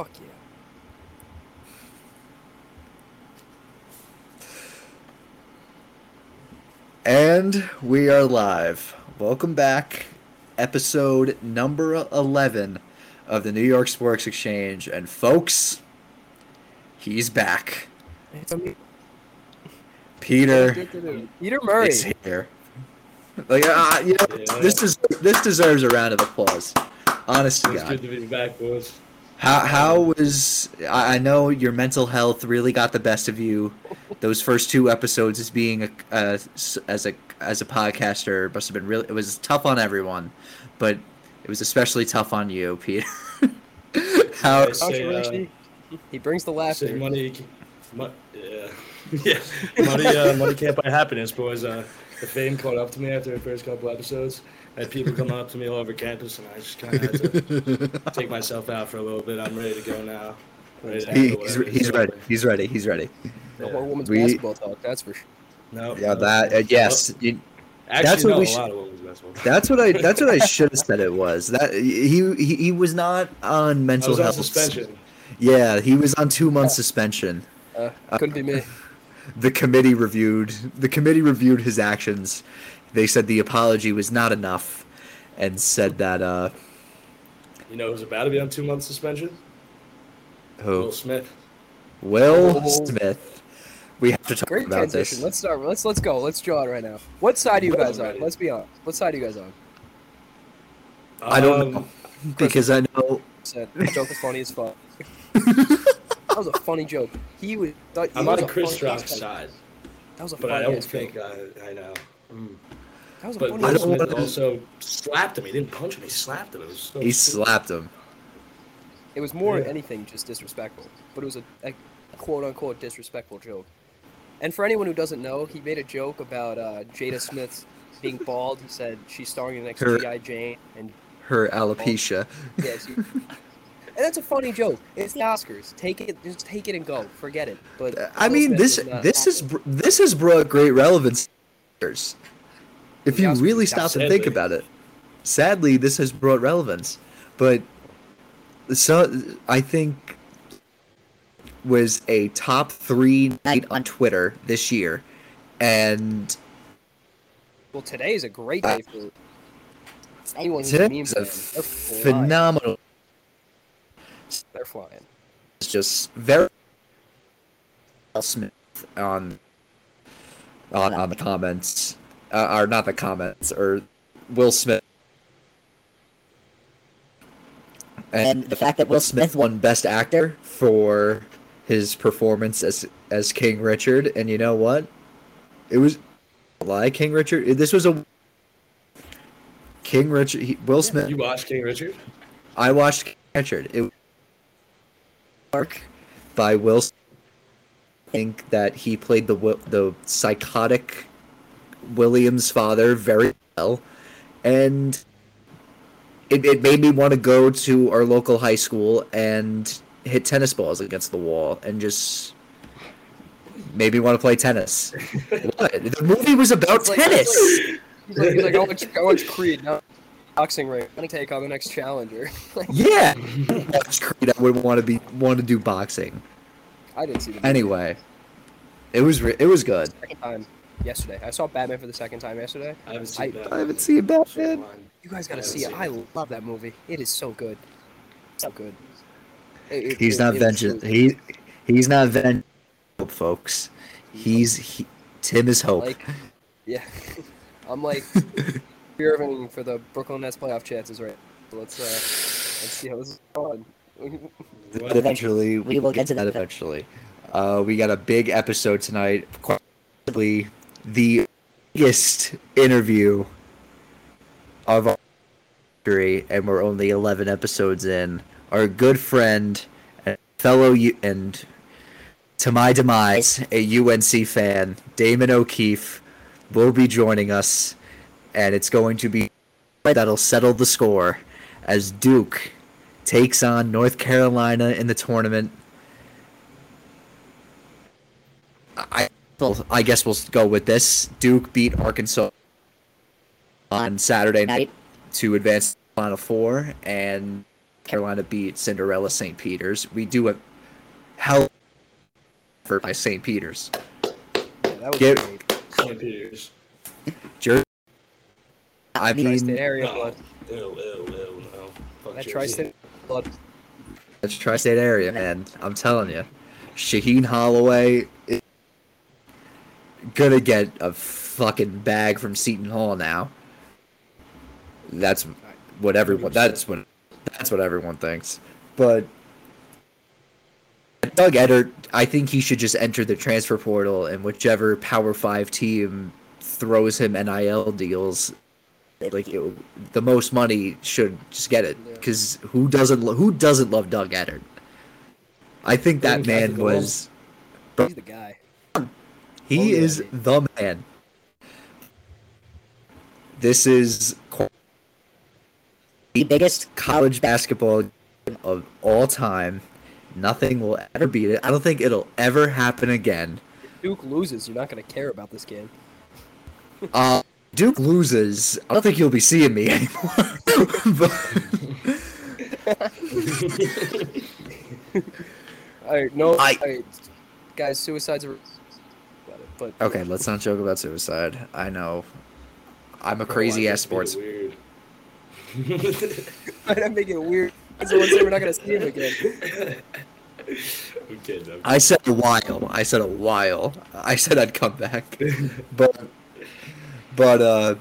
Fuck yeah. And we are live. Welcome back. Episode number 11 of the New York Sports Exchange. And folks, he's back. It's a Peter Peter Murray. is here. Like, uh, you know, Yeah. this is this deserves a round of applause. Honest to It's God. good to be back, boys. How how was I I know your mental health really got the best of you. Those first two episodes as being a uh, as a as a podcaster must have been really it was tough on everyone, but it was especially tough on you, Peter. how Yes. Say, uh, he brings the Say laughter. money, mo- yeah, yeah. Money, uh, money can't buy happiness, boys. Uh, the fame caught up to me after the first couple episodes. I had people coming up to me all over campus, and I just kind of had to take myself out for a little bit. I'm ready to go now. Ready to He- he's, he's is ready. He's ready. He's ready. No Yeah. more women's We- basketball talk. That's for sure. No, Yeah, no, that uh, yes. You, Actually, that's what no, we a lot of women's basketball. that's what I that's what I should have said it was. That he he, he was not on I mental was on health suspension. Yeah, he was on 2 months suspension. Uh, couldn't be me. the committee reviewed the committee reviewed his actions. They said the apology was not enough, and said that uh, You know who's about to be on two months suspension? Who? Will Smith. Will. Smith. We have to talk Great about transition. this. Let's start. Let's let's go. Let's draw it right now. What side are you guys on? Let's be honest. What side are you guys on? I don't Um, know because I know Said joke was funny as fuck. that was a funny joke. He was. Thought, I'm he on a Chris funny Rock's side, That was a but funny I don't ass think joke. I, I know. Mm. That was a But Will ass don't joke. Smith wanna- also slapped him. He didn't punch him. He slapped him. It was so he stupid. slapped him. It was more Yeah. than anything just disrespectful, but it was a, a quote unquote disrespectful joke. And for anyone who doesn't know, he made a joke about uh, Jada Smith being bald. He said she's starring in the next Her- G.I. Jane, and Her alopecia. yeah, she, and that's a funny joke. It's the Oscars. Take it, just take it and go. Forget it. But I Will mean Smith this was not this is this has brought great relevance. If you really stop and think about it, sadly this has brought relevance. But so I think was a top three night on Twitter this year, and well, today is a great uh, day for anyone who's a meme fan. Phenomenal. They're flying. It's just very Smith on on on the comments, uh, or not the comments, or Will Smith. And the fact that Will Smith won Best Actor for his performance as as King Richard, and you know what? It was like King Richard. This was a King Richard. He, Will Smith. You watched King Richard? I watched King Richard. It was Mark by Will. Smith. I think that he played the the psychotic William's father very well, and it, it made me want to go to our local high school and hit tennis balls against the wall and just maybe want to play tennis. what? The movie was about like- tennis. He's like, he's like I watch, I watch Creed now. Boxing ring. I'm gonna take on the next challenger. yeah, That's Creed. I would want to be want to do boxing. I didn't see the movie. Anyway, it was re- it was good. second time yesterday. I saw Batman for the second time yesterday. I haven't seen I- that. I haven't seen Batman. You guys gotta I see it. haven't I love that movie. It is so good. So good. It- it- He's it- not it is vengeance. He he's not vengeance, folks. He's he, Tim is hope. Like, yeah. I'm like fearing for the Brooklyn Nets playoff chances right. now. Let's uh, let's see how this is going. But eventually, we will get to that eventually. Uh, we got a big episode tonight. Quite possibly the biggest interview of our history, and we're only 11 episodes in. Our good friend and fellow U- and to my demise, a UNC fan, Damon O'Keefe, will be joining us, and it's going to be that'll settle the score as Duke takes on North Carolina in the tournament. I well, I guess we'll go with this. Duke beat Arkansas on Saturday night to advance to the Final Four, and Carolina beat Cinderella St. Peter's. We do a hell effort by St. Peter's. Yeah, that was Get- St. Peter's. Jer- I Tri-state mean, area No. blood. Ew, ew, ew, no. Fuck That Jersey. tri-state blood. it's tri-state area, man. I'm telling you, Shaheen Holloway is gonna get a fucking bag from Seton Hall now. That's what everyone. That's what. That's what everyone thinks. But Doug Edert, I think he should just enter the transfer portal, and whichever Power Five team throws him NIL deals, like it, the most money should just get it. Because who doesn't lo- who doesn't love Doug Edert? I think that man was He's the guy. He Oh, yeah, is the man. This is the biggest college basketball game of all time. Nothing will ever beat it. I don't think it'll ever happen again. If Duke loses, you're not gonna care about this game. Uh, Duke loses. I don't think you'll be seeing me anymore. But- All right, no, I- all right, guys, suicides are. But okay, let's not joke about suicide. I know. I'm a crazy ass sports. made Weird. I'm making it weird. Someone said we're not gonna see him again. I'm kidding. I'm I said a while. I said a while. I said I'd come back. but but uh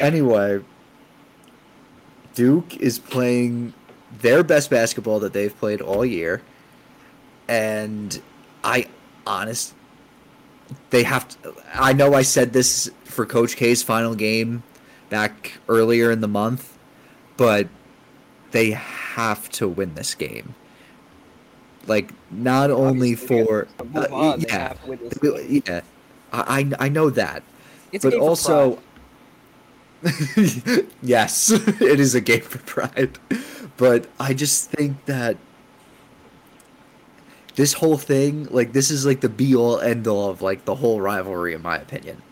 anyway, Duke is playing their best basketball that they've played all year. And I honest they have to I know I said this for Coach K's final game back earlier in the month, but they have to win this game. Like not only Obviously, for uh, yeah, have to win this game. yeah, I I I know that, It's but also, yes, it is a game for pride. But I just think that this whole thing, like, this is like the be all end all of like the whole rivalry, in my opinion,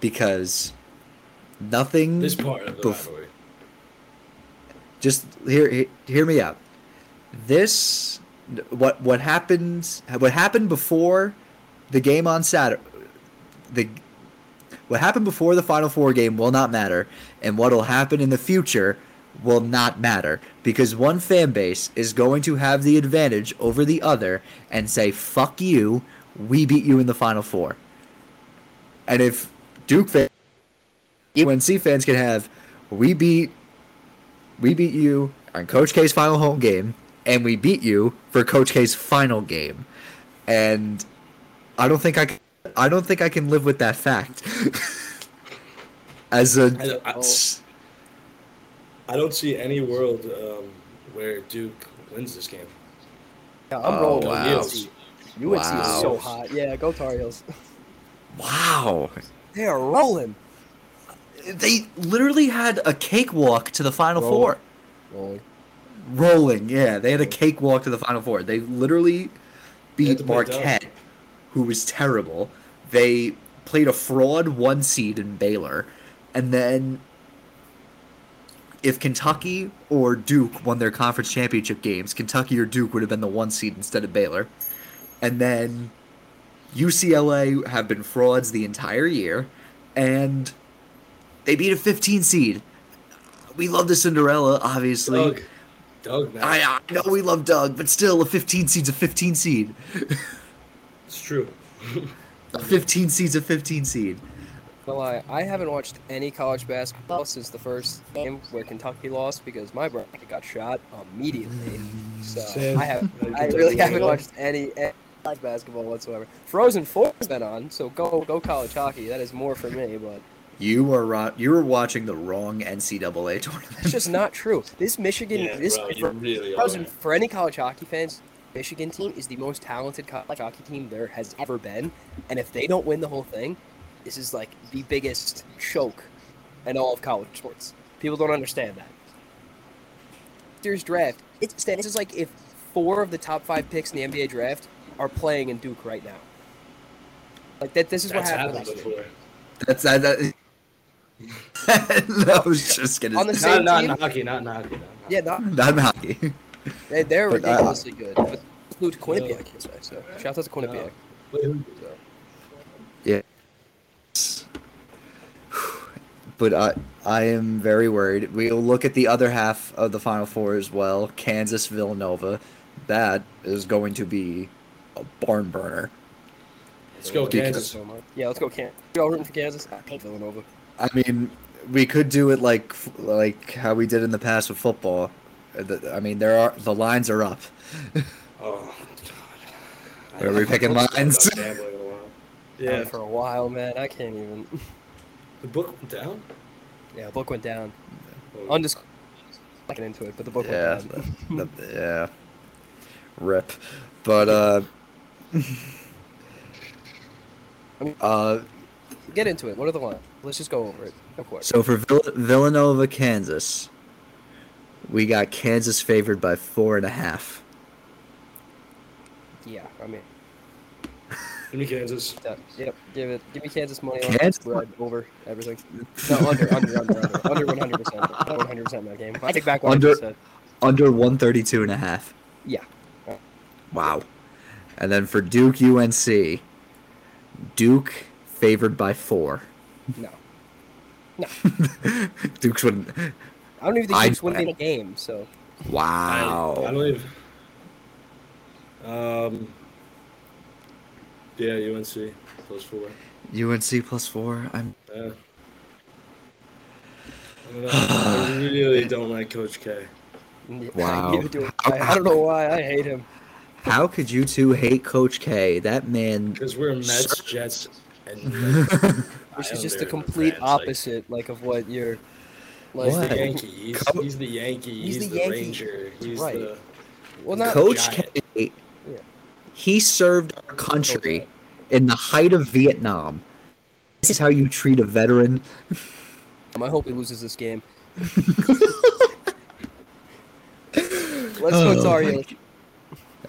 because nothing. this part of the Bef- rivalry. just hear he- hear me out. This what what happened what happened before the game on Saturday the what happened before the final four game will not matter and what'll happen in the future will not matter because one fan base is going to have the advantage over the other and say fuck you we beat you in the final four and if Duke fans UNC fans can have we beat we beat you on Coach K's final home game, and we beat you for Coach K's final game, and I don't think I can, I don't think I can live with that fact. As a I, I, I don't see any world um, where Duke wins this game. Yeah, I'm Oh, rolling wow. with UNC. UNC is so hot. Yeah, go Tar Heels. wow, They are rolling. they literally had a cakewalk to the final Roll. four. Rolling. Rolling, yeah, they had a cakewalk to the final four. They literally beat to play Marquette, who was terrible. They played a fraud one seed in Baylor, and then if Kentucky or Duke won their conference championship games, Kentucky or Duke would have been the one seed instead of Baylor. And then UCLA have been frauds the entire year, and they beat a 15 seed. We love the Cinderella, obviously. Doug, Doug, man, I, I know we love Doug, but still, a 15 seed's a 15 seed. it's true. A 15 seed's a 15 seed. No lie, I haven't watched any college basketball since the first game where Kentucky lost because my brother got shot immediately. So I have, Yeah, I really haven't watched any, any college basketball whatsoever. Frozen Four has been on, so go go college hockey. That is more for me, but You are ro- you are watching the wrong NCAA tournament. it's just not true. This Michigan, Yeah, this bro, for, really Frozen, for any college hockey fans, Michigan team is the most talented college hockey team there has ever been, and if they don't win the whole thing, this is like the biggest choke in all of college sports. People don't understand that. Year's draft, it's this is like if four of the top five picks in the NBA draft are playing in Duke right now. Like that, this is That's what happened. happened before. That's that. that I was just gonna On the same Not, not team? in hockey, not in hockey. Not in hockey. Yeah, not not in hockey. They, they're But, uh, ridiculously good. But include Quinnipiac, you. So shout out to Quinnipiac. Wait, who- So. But I, I am very worried. We'll look at the other half of the Final Four as well. Kansas Villanova. That is going to be a barn burner. Let's go Because- Kansas. So. Yeah, let's go Kansas. You all rooting for Kansas? I hate Villanova. I mean, we could do it like like how we did in the past with football. Uh, I mean, there are the lines are up. Oh, God. Are we picking lines? Yeah. Yeah. For a while, man. I can't even. The book went down? Yeah, book went down. Oh, Undisc. Not getting into it, but the book Yeah, went down. the- the- yeah. Rip. But uh. uh, Get into it. What are the lines? Let's just go over it. Of course. so for Vill- Villanova, Kansas, we got Kansas favored by four and a half. Yeah, I mean, Give me Kansas. that, yep. Give it. Give me Kansas money on Kansas? spread over everything. No, under, under, under, under, under 100 percent, 100 percent in that game. I take back what Under- I just said. Under 132 and a half. Yeah. Wow. And then for Duke UNC, Duke favored by four. No, No. Duke's wouldn't. I don't even think I- Duke's winning a game. So I, I Wow. don't even. Um. Yeah, UNC plus four. UNC plus four. I'm. Yeah. I don't know. I really don't like Coach K. Wow. Do I. I don't know why I hate him. How could you two hate Coach K? That man. Because we're Mets, Jets, and like, Which is just the complete fans, opposite, like of what you're. Like, He's What? the Yankee. He's, Co- he's the Yankee. He's He's, the the, Yankee. Ranger. He's Right. the. Well, not Coach giant. K. Yeah. He served our country in the height of Vietnam. This is how you treat a veteran. Um, I hope he loses this game. Let's go Oh, Tar my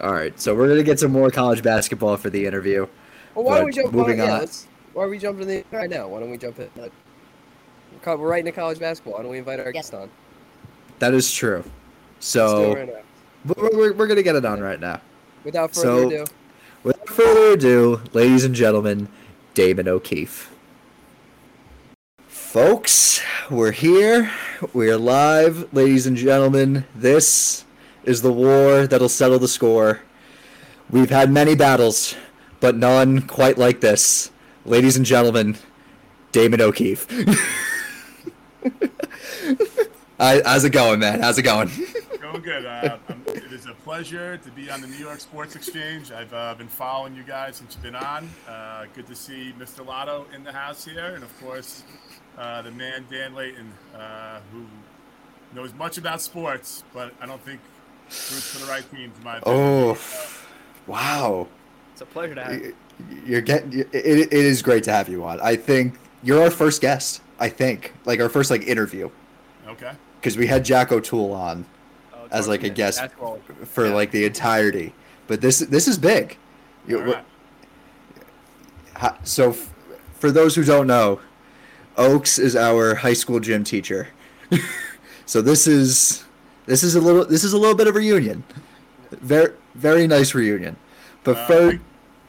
All right, so we're gonna get some more college basketball for the interview. Well, why don't we jump? moving why, yeah, on. let's- why are we jumping in right now? Why don't we jump in? Like, we're right into college basketball. Why don't we invite our guest on? That is true. So it right now. we're, we're, we're gonna get it on right now. Without further so- ado, Without further ado, ladies and gentlemen, Damon O'Keefe. Folks, we're here. We're live, ladies and gentlemen. This is the war that'll settle the score. We've had many battles, but none quite like this. Ladies and gentlemen, Damon O'Keefe. I, how's it going, man? How's it going? Going good. Uh, it is a pleasure to be on the New York Sports Exchange. I've uh, been following you guys since you've been on. Uh, good to see Mr. Lotto in the house here, and of course, uh, the man Dan Layton, uh, who knows much about sports, but I don't think roots for the right teams. In my opinion. Oh, wow. it's a pleasure to have. You. You're getting. It, it is great to have you on. I think you're our first guest. I think like our first like interview Okay. because we had Jack O'Toole on as, like, a guest. For Yeah. like the entirety. But this this is big. Right. So f- for those who don't know, Oaks is our high school gym teacher. so this is this is a little this is a little bit of reunion. Very very nice reunion. But Uh, first. big,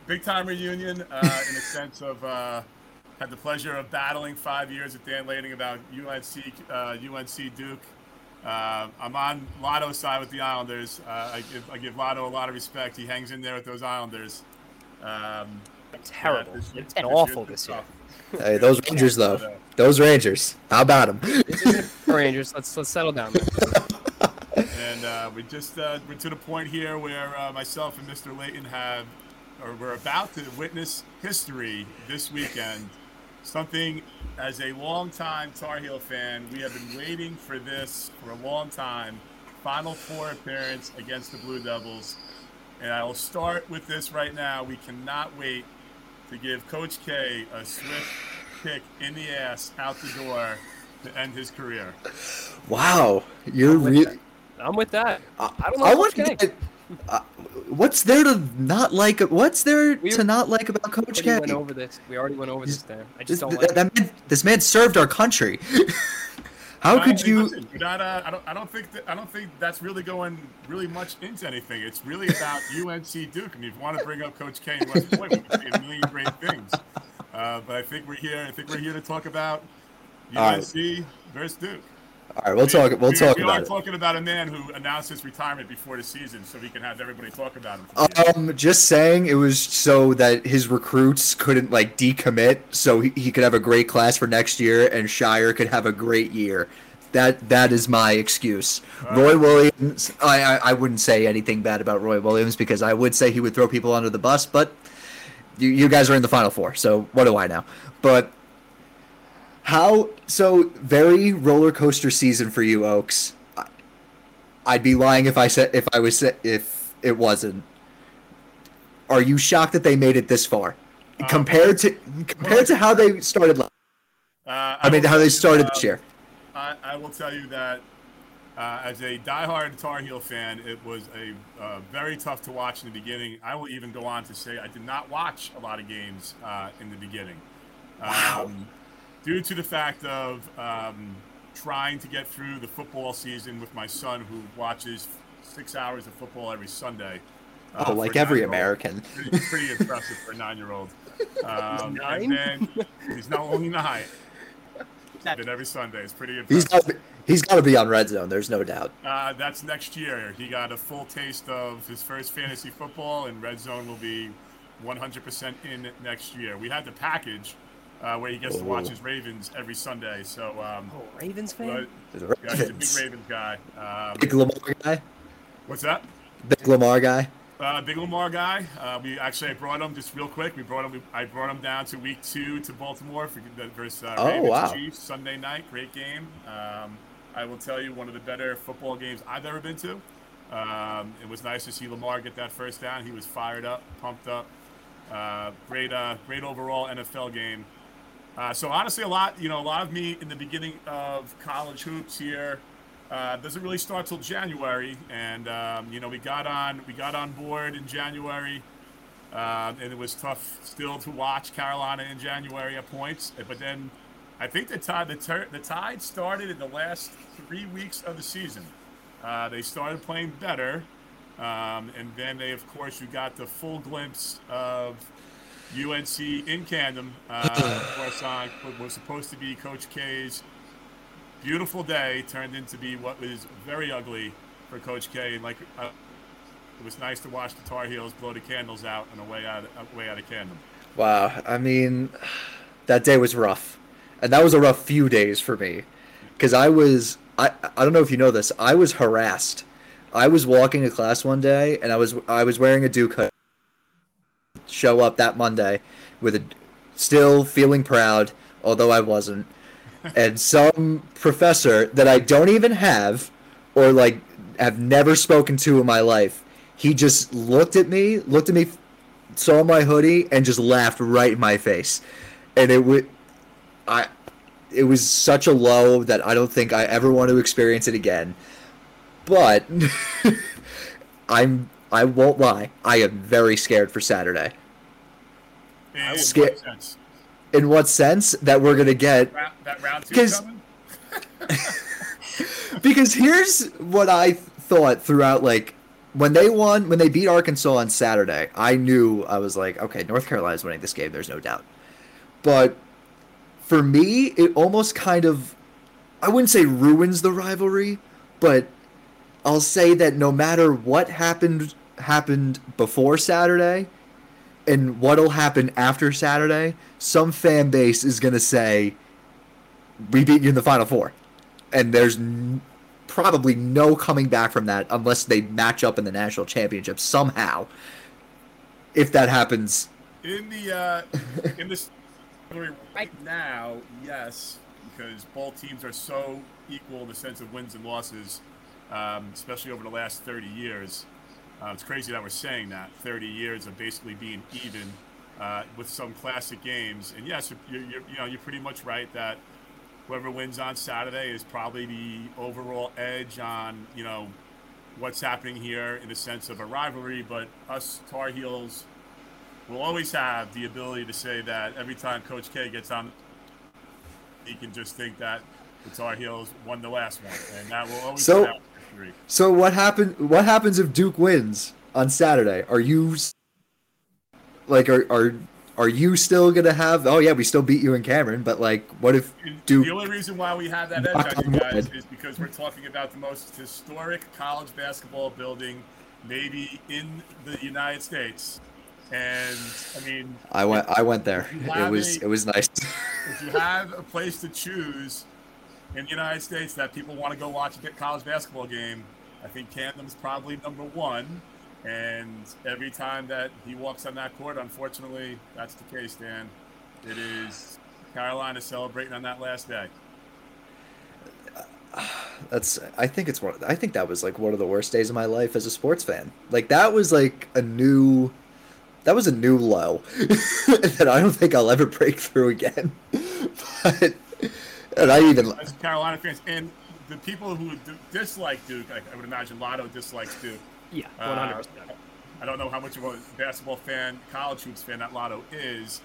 big time reunion uh, in the sense of uh, had the pleasure of battling five years with Dan Lading about UNC uh, UNC Duke. Uh, I'm on Lotto's side with the Islanders. Uh, I give I give Lotto a lot of respect. He hangs in there with those Islanders. Um, Terrible. yeah, this it's been this awful year's this year. tough. Hey, those Rangers though. Those Rangers. How about them? Rangers. Let's let's settle down. And uh, we just uh, we're to the point here where uh, myself and Mr. Layton have, or we're about to witness history this weekend. Something as a longtime Tar Heel fan, we have been waiting for this for a long time. Final four appearance against the Blue Devils. And I will start with this right now. We cannot wait to give Coach K a swift kick in the ass out the door to end his career. Wow, you're I'm really. I'm with that. I, I don't know I Coach want to get. Uh, what's there to not like? What's there We- to not like about Coach already K? went over this. We already went over this, Dan. I This, just don't th- like. that man, this man served our country. How No, could hey, you? listen, not, uh, I don't. I don't think. That, I don't think that's really going really much into anything. It's really about UNC Duke, and if you want to bring up Coach K and West Point, we can say a million great things. Uh, but I think we're here. I think we're here to talk about All UNC versus Duke. All right, we'll talk. We'll we, talk we about are it. talking about a man who announced his retirement before the season, so we can have everybody talk about him. Um, just saying it was so that his recruits couldn't like decommit, so he, he could have a great class for next year, and Scheyer could have a great year. That that is my excuse. Roy Williams, I, I I wouldn't say anything bad about Roy Williams because I would say he would throw people under the bus, but you you guys are in the final four, so what do I know? But how so very roller coaster season for you, Oaks. I'd be lying if I said if I was if it wasn't. Are you shocked that they made it this far? compared to compared to how they started la- Uh, I mean how they started uh, this year. I, I will tell you that uh, as a diehard Tar Heel fan, it was a uh, very tough to watch in the beginning. I will even go on to say I did not watch a lot of games uh, in the beginning. Um, Due to the fact of um, trying to get through the football season with my son, who watches six hours of football every Sunday. uh, Oh, like every. American. Pretty, pretty impressive for a nine-year-old. Um, Nine? And then he's not only nine. But every Sunday, it's pretty impressive. He's got he's got to be on red zone. There's no doubt. Uh, that's next year. He got a full taste of his first fantasy football, and Red Zone will be 100% in next year. We had the package uh, where he gets to watch Oh. his Ravens every Sunday. So, um, Oh, Ravens but, fan? Yeah, he's a big Ravens. Ravens guy. Um, Big Lamar guy. what's that? Big Lamar guy. Uh, big Lamar guy. Uh, we actually I brought him just real quick. We brought him. I brought him down to week two to Baltimore for the versus uh, Oh, Ravens wow. Chiefs Sunday night. Great game. Um, I will tell you, one of the better football games I've ever been to. Um, it was nice to see Lamar get that first down. He was fired up, pumped up. Uh, great, uh, great overall NFL game. Uh, so honestly, a lot, you know, a lot of me in the beginning of college hoops here uh, doesn't really start till January, and um, you know, we got on, we got on board in January, um, and it was tough still to watch Carolina in January at points. But then, I think the tide, the, ter- the tide started in the last three weeks of the season. Uh, they started playing better, um, and then they, of course, you got the full glimpse of UNC in Cameron. Uh, of course, on was supposed to be Coach K's beautiful day turned into be what was very ugly for Coach K. And like, uh, it was nice to watch the Tar Heels blow the candles out on the way out, uh, way out of Cameron. Wow. I mean, that day was rough, and that was a rough few days for me, because I was I I don't know if you know this. I was harassed. I was walking to class one day, and I was I was wearing a Duke hood. Show up that Monday with a still feeling proud, although I wasn't. And some professor that I don't even have, or like have never spoken to in my life, he just looked at me, looked at me saw my hoodie and just laughed right in my face and it would i it was such a low that i don't think i ever want to experience it again but i'm i won't lie i am very scared for saturday In what sense? in what sense that we're gonna get that round two coming? because here's what I thought throughout like when they won when they beat Arkansas on Saturday, I knew I was like, okay, North Carolina's winning this game, there's no doubt. But for me, it almost kind of I wouldn't say ruins the rivalry, but I'll say that no matter what happened happened before Saturday and what'll happen after Saturday, some fan base is going to say we beat you in the final four and there's n- probably no coming back from that unless they match up in the national championship somehow. If that happens, In the uh, in this right now, yes, because both teams are so equal in the sense of wins and losses, um, especially over the last 30 years. Uh, it's crazy that we're saying that 30 years of basically being even uh, with some classic games. And yes, you're, you're, you know you're pretty much right that whoever wins on Saturday is probably the overall edge on you know what's happening here in the sense of a rivalry. But us Tar Heels will always have the ability to say that every time Coach K gets on, he can just think that the Tar Heels won the last one, and that will always So- count So what happen? What happens if Duke wins on Saturday? Are you like are are are you still gonna have? Oh yeah, we still beat you in Cameron, but like, what if Duke? The only reason why we have that edge on on you guys is because we're talking about the most historic college basketball building, maybe in the United States. And I mean, I went. I went there. It was. a- It was nice. if you have a place to choose in the United States that people want to go watch a college basketball game, I think Cameron's probably number one. And every time that he walks on that court, unfortunately, that's the case, Dan. It is Carolina celebrating on that last day. That's. I think it's one. I think that was like one of the worst days of my life as a sports fan. Like that was like a new. That was a new low that I don't think I'll ever break through again. but and I even as Carolina fans and the people who d- dislike Duke, I, I would imagine Lotto dislikes Duke. Yeah, Uh, one hundred percent. I don't know how much of a basketball fan, college hoops fan that Lotto is.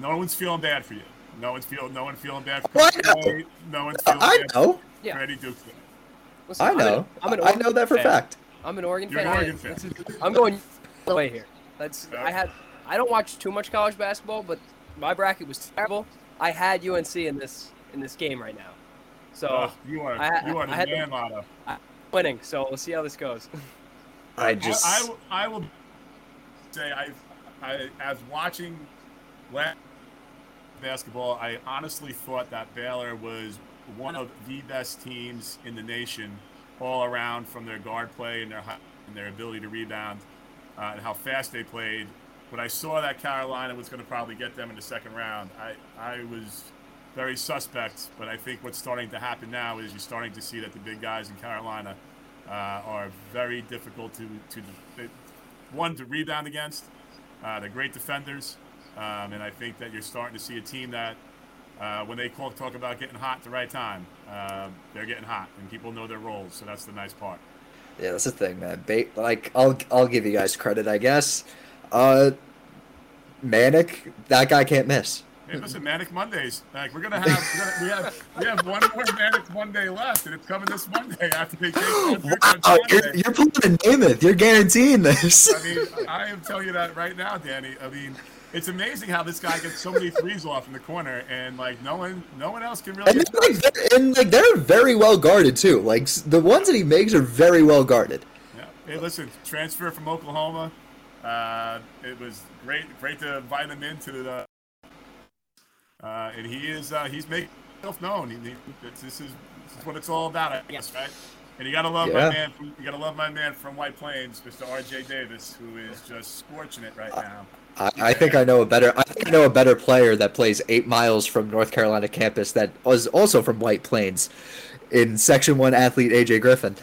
No one's feeling bad for you. No one's feeling. No one feeling bad for Oh, I Coach know. K. No one's feeling I bad know. Yeah. for Eddie Duke. fan. Listen, I I'm know. an- I'm an I know that for fan. fact. I'm an Oregon You're fan. an I- Oregon fan. this is- I'm going the way here. That's Yeah. I had. I don't watch too much college basketball, but my bracket was terrible. I had UNC in this in this game right now, so Oh, you are I- you are the I had man, Lotto. winning. So we'll see how this goes. I just. I, I, will- I will say I, I as watching last basketball, I honestly thought that Baylor was one of the best teams in the nation, all around from their guard play and their and their ability to rebound, uh, and how fast they played. When I saw that Carolina was going to probably get them in the second round, I, I was very suspect. But I think what's starting to happen now is you're starting to see that the big guys in Carolina uh, are very difficult to to one to rebound against. Uh, they're great defenders, um, and I think that you're starting to see a team that uh, when they call, talk about getting hot at the right time, uh, they're getting hot, and people know their roles. So that's the nice part. Yeah, that's the thing, man. Ba- like, I'll I'll give you guys credit, I guess. Uh, Manek, that guy can't miss. Hey, listen, Manic Mondays. Like we're gonna have, we're gonna, we have we have one more Manic Monday left, and it's coming this Monday after they take on Duke on Wow, you're, you're pulling a Namath. You're guaranteeing this. I mean, I am telling you that right now, Danny. I mean, it's amazing how this guy gets so many threes off in the corner, and like no one, no one else can really. And, they're, like, they're, and like they're very well guarded too. Like the ones that he makes are very well guarded. Yeah. Hey, listen, transfer from Oklahoma. Uh, it was great, great to invite him into the. Uh, and he is, uh, he's making himself known. He, he, it's, this is this is what it's all about, I guess, right? And you gotta love Yeah. my man. From, you gotta love my man from White Plains, Mr. R.J. Davis, who is just scorching it right now. I, I think I know a better. I think I know a better player that plays eight miles from North Carolina campus that was also from White Plains, in Section One athlete AJ Griffin.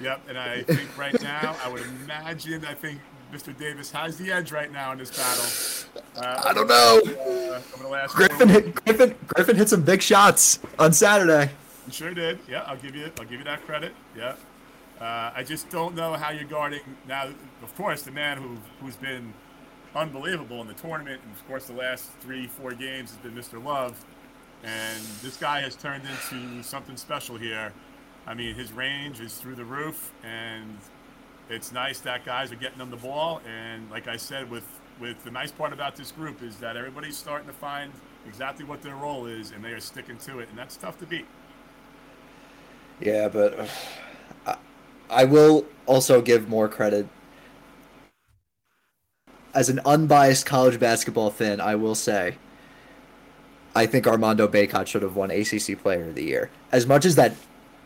Yep, and I think right now, I would imagine, I think Mr. Davis has the edge right now in this battle. Uh, I don't know. Uh, over the last Griffin hit Griffin Griffin hit some big shots on Saturday. You sure did. Yeah, I'll give you. I'll give you that credit. Yeah. Uh, I just don't know how you're guarding now. Of course, the man who who's been unbelievable in the tournament, and of course, the last three, four games has been Mr. Love, and this guy has turned into something special here. I mean, his range is through the roof, and it's nice that guys are getting them the ball. And like I said, with with the nice part about this group is that everybody's starting to find exactly what their role is, and they are sticking to it, and that's tough to beat. Yeah, but uh, I, I will also give more credit. As an unbiased college basketball fan, I will say I think Armando Bacot should have won ACC Player of the Year. As much as that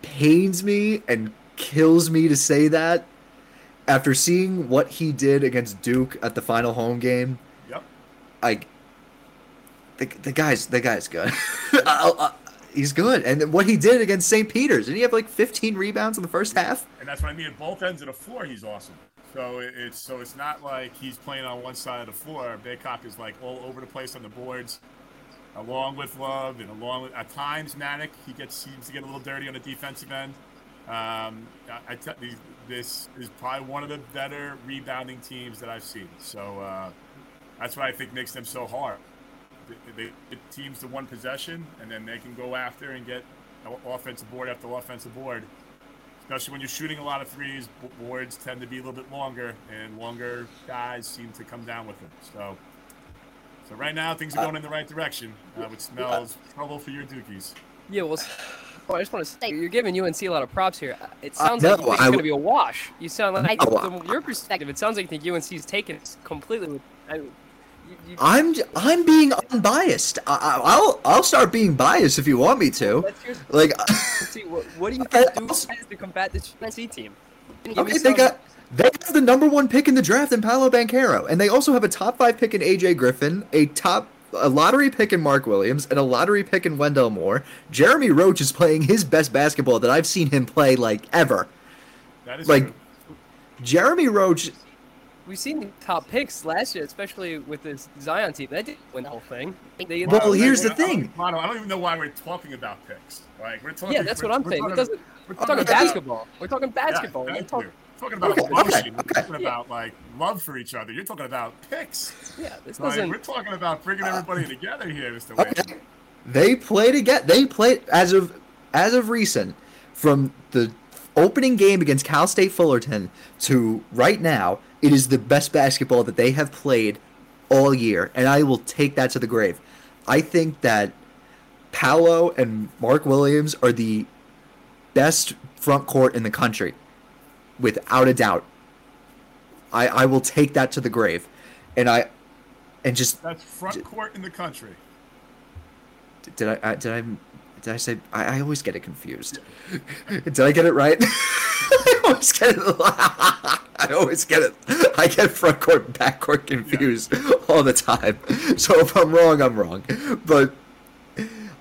pains me and kills me to say that, after seeing what he did against Duke at the final home game, Yep. I the, the guy's the guy's good. I'll- I- he's good, and what he did against St. Peter's, did he have like 15 rebounds in the first half? and that's what I mean. At both ends of the floor, he's awesome. So it- it's so it's not like he's playing on one side of the floor. Bacot is like all over the place on the boards, along with Love and along with at times Manek. He gets seems to get a little dirty on the defensive end. Um, I, I tell you, this is probably one of the better rebounding teams that I've seen. So uh, that's what I think makes them so hard they, they get teams to one possession, and then they can go after and get o- offensive board after offensive board. Especially when you're shooting a lot of threes, b- boards tend to be a little bit longer, and longer guys seem to come down with them. So, so right now things are going in the right direction, uh, which smells trouble for your Dukies. Yeah, well, s- well, I just want to say you're giving UNC a lot of props here. Uh, It Uh, sounds no, like you think it's going to be a wash. You sound like, No, from your perspective, it sounds like you think UNC is taking it completely. With, I, you, you, I'm j- I'm being unbiased. I, I- I'll I'll start being biased if you want me to. Let's Like, see, what, what do you I- think Duke has to combat this UNC team? Can you okay, they some- got they have the number one pick in the draft in Paolo Banchero, and they also have a top five pick in AJ Griffin, a top a lottery pick in Mark Williams, and a lottery pick in Wendell Moore. Jeremy Roach is playing his best basketball that I've seen him play like ever. That is Like, true. Jeremy Roach We've seen the top picks last year, especially with this Zion team. That didn't win the whole thing. They, Well, Mono, here's like, the I don't- thing. Mono, I don't even know why we're talking about picks. Like we're talking. yeah, that's we're- what I'm we're saying. It talking- we're We're talking basketball. We're talking Yeah, basketball. We're talking, you. Talking about oh, Okay, emotion. okay, We're okay. talking about like love for each other. You're talking about picks. yeah, this Like, doesn't. we're talking about bringing uh, everybody together here, Mr. Wayne. Okay. They played again. They played as of as of recent, from the opening game against Cal State Fullerton to right now. It is the best basketball that they have played all year, and I will take that to the grave. I think that Paolo and Mark Williams are the best front court in the country, without a doubt. I I will take that to the grave, and I, and just That's front court in the country. did I, I did I did I say I, I always get it confused. did I get it right? I always get it. I always get it. I get front court back court confused all the time. So if I'm wrong, I'm wrong. But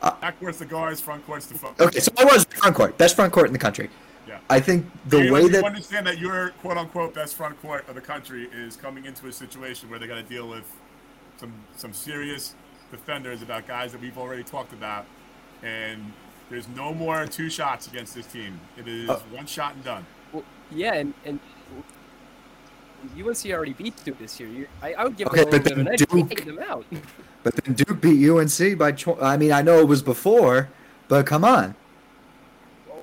uh, Back court's the guards, front court's the front. okay, so I was front court, best front court in the country. Yeah. I think the you, way you that understand that your quote unquote best front court of the country is coming into a situation where they got to deal with some some serious defenders about guys that we've already talked about, and there's no more two shots against this team. It is Uh, one shot and done. Well, yeah, and, and UNC already beat Duke this year. You, I, I would give Okay, them a little bit of an edge. Taking them out. but then Duke beat UNC by. Tw- I mean, I know it was before, but come on.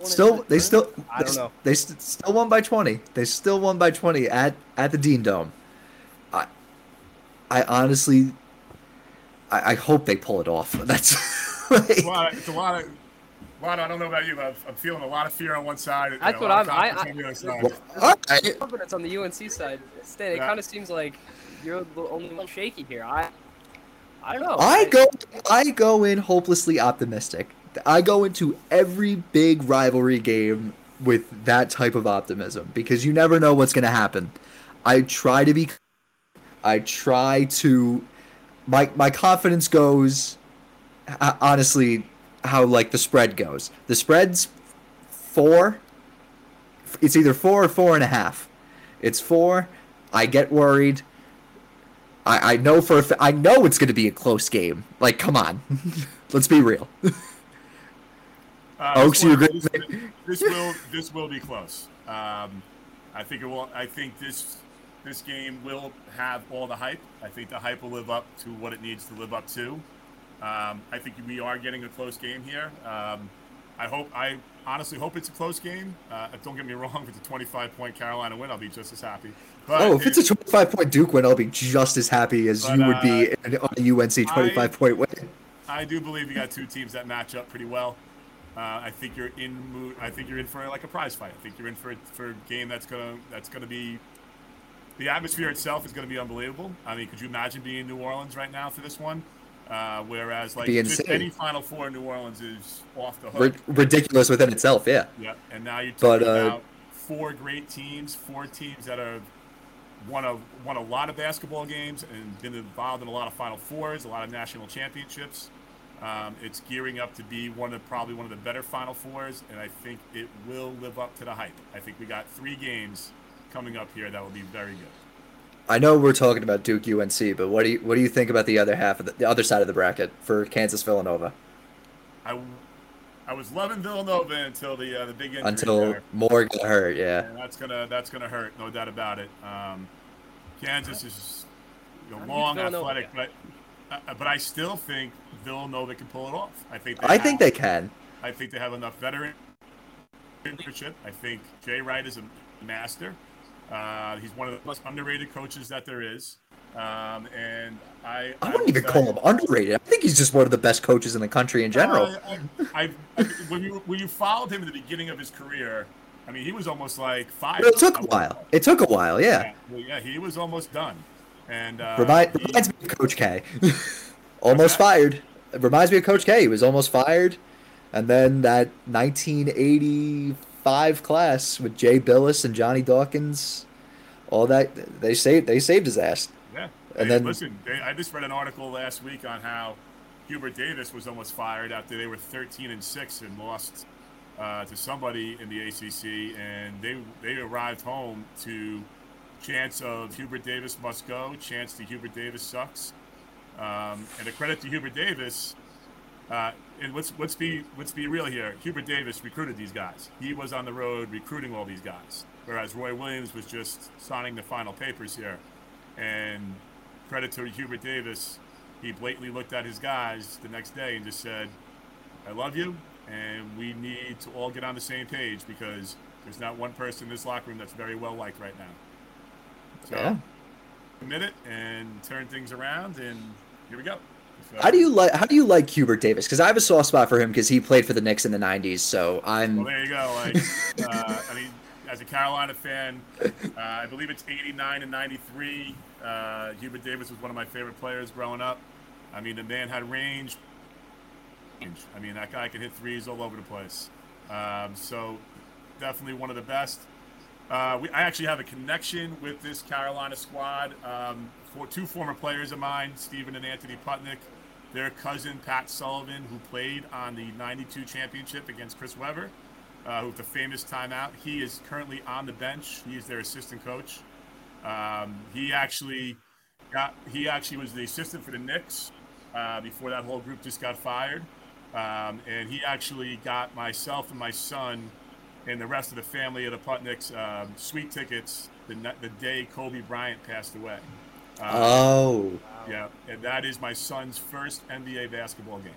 Still, they still. I don't they, know. They st- still won by twenty. They still won by twenty at at the Dean Dome. I, I honestly, I, I hope they pull it off. That's. It's a lot. Of, it's a lot of. lot of- I don't know about you, but I'm, I'm feeling a lot of fear on one side. and That's a what I'm- I- confidence I- on the other side. Well, all right. confidence on the UNC side. Instead, it Yeah. kind of seems like you're the only one shaky here. I, I don't know. I go. I go in hopelessly optimistic. I go into every big rivalry game with that type of optimism because you never know what's going to happen. I try to be. I try to. My my confidence goes. Honestly, how like the spread goes. The spread's four. It's either four or four and a half. It's four. I get worried. I, I know for a fa- I know it's going to be a close game. Like, come on, let's be real. Uh, Oaks, this you will- agree This, this will this will be close. Um, I think it will. I think this this game will have all the hype. I think the hype will live up to what it needs to live up to. Um, I think we are getting a close game here. Um, I hope. I honestly hope it's a close game. Uh, don't get me wrong. If it's a 25 point Carolina win, I'll be just as happy. But oh, if it's a 25 point Duke win, I'll be just as happy as But, you would be uh, in- on a UNC 25 point win. I do believe you got two teams that match up pretty well. Uh, I think you're in mood. I think you're in for like a prize fight. I think you're in for for a game that's gonna that's gonna be. The atmosphere itself is going to be unbelievable. I mean, could you imagine being in New Orleans right now for this one? Uh, whereas, like, Be just insane. any Final Four in New Orleans is off the hook. Rid- ridiculous within itself, yeah. Yeah, and now you're But, talking uh, about four great teams, four teams that have won a won a lot of basketball games and been involved in a lot of Final Fours, a lot of national championships. Um, it's gearing up to be one of probably one of the better Final Fours, and I think it will live up to the hype. I think we got three games coming up here that will be very good. I know we're talking about Duke UNC, but what do you what do you think about the other half of the, the other side of the bracket for Kansas Villanova I, I was loving Villanova until the uh, the big injury until there. Moore got hurt? Yeah. And that's gonna that's gonna hurt, no doubt about it. Um, Kansas is you know, a long, athletic, but uh, but I still think Villanova can pull it off. I think. I think they can. I think they have enough veteran leadership. I think Jay Wright is a master. Uh, he's one of the most underrated coaches that there is. Um, and I, I wouldn't would even call him underrated. I think he's just one of the best coaches in the country in general. I, I, I, when you when you followed him in the beginning of his career, I mean, he was almost like five. But it took a while. It took a while, yeah. Yeah, well, yeah, he was almost done. And uh, Remind, he- reminds me of Coach K. almost fired. It reminds me of Coach K. He was almost fired. And then that 1985 class with Jay Bilas and Johnny Dawkins, all that they saved they saved his ass. Yeah. And Hey, then- listen, they, I just read an article last week on how Hubert Davis was almost fired after they were 13 and six and lost uh, to somebody in the ACC, and they they arrived home to chants of Hubert Davis must go, Chance to Hubert Davis sucks, um, and a credit to Hubert Davis. Uh, and let's let's be let's be real here. Hubert Davis recruited these guys. He was on the road recruiting all these guys, whereas Roy Williams was just signing the final papers here. And credit to Hubert Davis, he blatantly looked at his guys the next day and just said, "I love you, and we need to all get on the same page because there's not one person in this locker room that's very well liked right now." So Yeah. commit it and turn things around, and here we go. So- How do you like how do you like Hubert Davis? Because I have a soft spot for him because he played for the Knicks in the 90s. So I'm Well, there you go. Like, uh, I mean, as a Carolina fan, uh, I believe it's '89 and '93. Uh, Hubert Davis was one of my favorite players growing up. I mean, the man had range. I mean, that guy can hit threes all over the place. Um, so, definitely one of the best. Uh, we, I actually have a connection with this Carolina squad. Um, for two former players of mine, Stephen and Anthony Putnick, their cousin Pat Sullivan, who played on the '92 championship against Chris Webber, uh, who's the famous timeout. He is currently on the bench. He is their assistant coach. Um, he actually got he actually was the assistant for the Knicks uh, before that whole group just got fired, um, and he actually got myself and my son and the rest of the family of the Putnicks um, sweet tickets the the day Kobe Bryant passed away. Um, oh yeah, and that is my son's first NBA basketball game.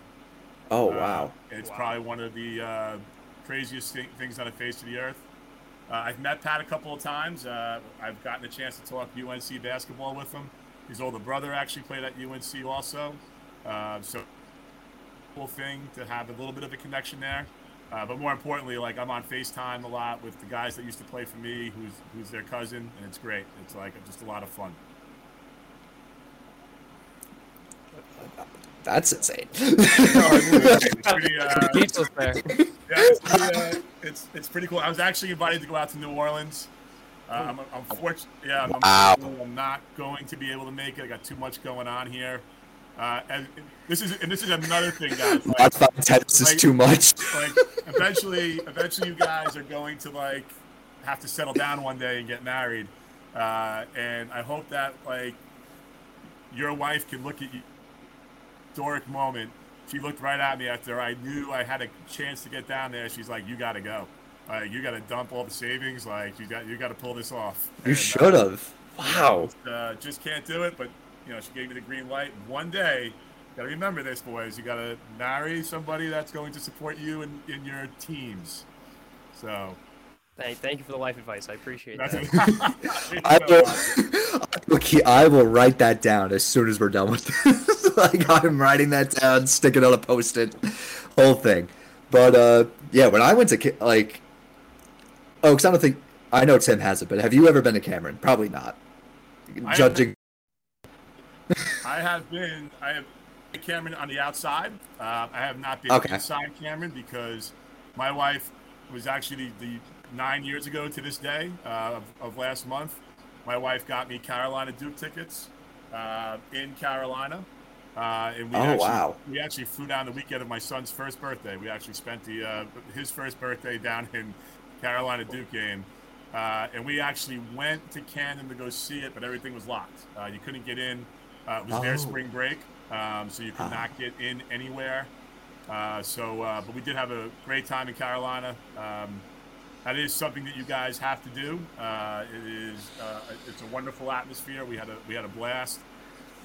oh Uh, wow. it's Wow. probably one of the uh, craziest thi- things on the face of the earth. Uh, I've met Pat a couple of times. Uh, I've gotten a chance to talk UNC basketball with him. His older brother actually played at UNC also. Uh, so, cool thing to have a little bit of a connection there. Uh, but more importantly, like I'm on FaceTime a lot with the guys that used to play for me, who's who's their cousin, and it's great. It's like just a lot of fun. That's insane. It's pretty, uh, Yeah, it's pretty, uh, it's it's pretty cool. I was actually invited to go out to New Orleans. Uh, I'm unfortunate. Yeah, I'm, Wow. I'm not going to be able to make it. I got too much going on here. Uh, and this is and this is another thing, guys. Like, That's five tennis is too much. like eventually, eventually, you guys are going to like have to settle down one day and get married. Uh, and I hope that like your wife can look at you. Historic moment. She looked right at me after I knew I had a chance to get down there. She's like, "You got to go. Like, you got to dump all the savings. Like, you got you got to pull this off." You uh, should have. Wow. uh, just can't do it. But you know, she gave me the green light. One day, gotta remember this, boys. You gotta marry somebody that's going to support you in, in your teams. So Thank, thank you for the life advice. I appreciate that's that. it. I will, I will keep- I will write that down as soon as we're done with this. like I'm writing that down, stick it on a post-it, whole thing. But uh, yeah, when I went to like, oh, because I don't think I know Tim has it, but have you ever been to Cameron? Probably not. I Judging, I have been. I have Cameron on the outside. Uh, I have not been Okay. inside Cameron because my wife was actually the, the nine years ago to this day uh, of, of last month. My wife got me Carolina Duke tickets uh, in Carolina. Uh, and we Oh, actually, wow. We actually flew down the weekend of my son's first birthday. We actually spent the uh, his first birthday down in Carolina Duke game. Uh, and we actually went to Cameron to go see it, but everything was locked. Uh, you couldn't get in. Uh, it was their Oh. spring break, um, so you could Ah. not get in anywhere. Uh, so, uh, but we did have a great time in Carolina. Um, that is something that you guys have to do. Uh, it is uh, it's a wonderful atmosphere. We had a we had a blast.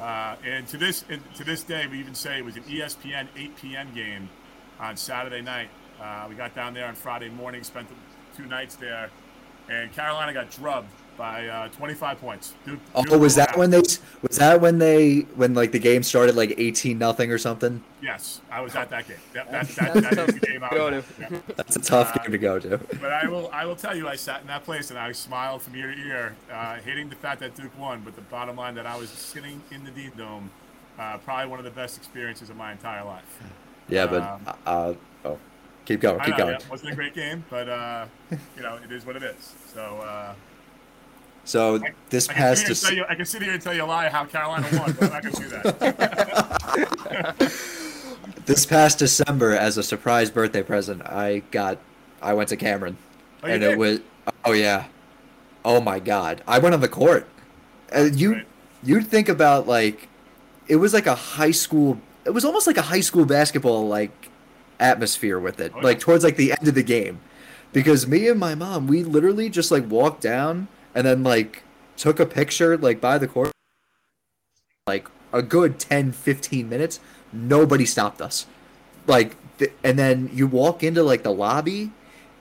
Uh, and to this and to this day, we even say it was an ESPN 8 p.m. game on Saturday night. Uh, we got down there on Friday morning, spent the two nights there, and Carolina got drubbed by uh, 25 points. Duke, Oh, Duke was that out. when they was that when they when like the game started like eighteen nothing or something? Yes, I was at that game. That, that, That's that, tough that is the game I was at. Yeah. That's a tough Uh, game to go to. But I will, I will tell you, I sat in that place and I smiled from ear to ear, uh, hating the fact that Duke won. But the bottom line that I was sitting in the Dean Dome, uh, probably one of the best experiences of my entire life. Yeah, but um, uh, oh, keep going, I keep know, going. yeah, it wasn't a great game, but uh, you know, it is what it is. So uh, So this I past sit here and tell Dec- you, I can sit here and tell you a lie how Carolina won, but I'm not to do that. this past December, as a surprise birthday present, I got I went to Cameron, Oh, and did? it was oh yeah, oh my god, I went on the court. And you Right. you'd think about like it was like a high school. It was almost like a high school basketball like atmosphere with it, Oh, like yeah. towards like the end of the game, because me and my mom we literally just like walked down and then like took a picture like by the court. Like a good 10 15 minutes nobody stopped us. Like th- and then you walk into like the lobby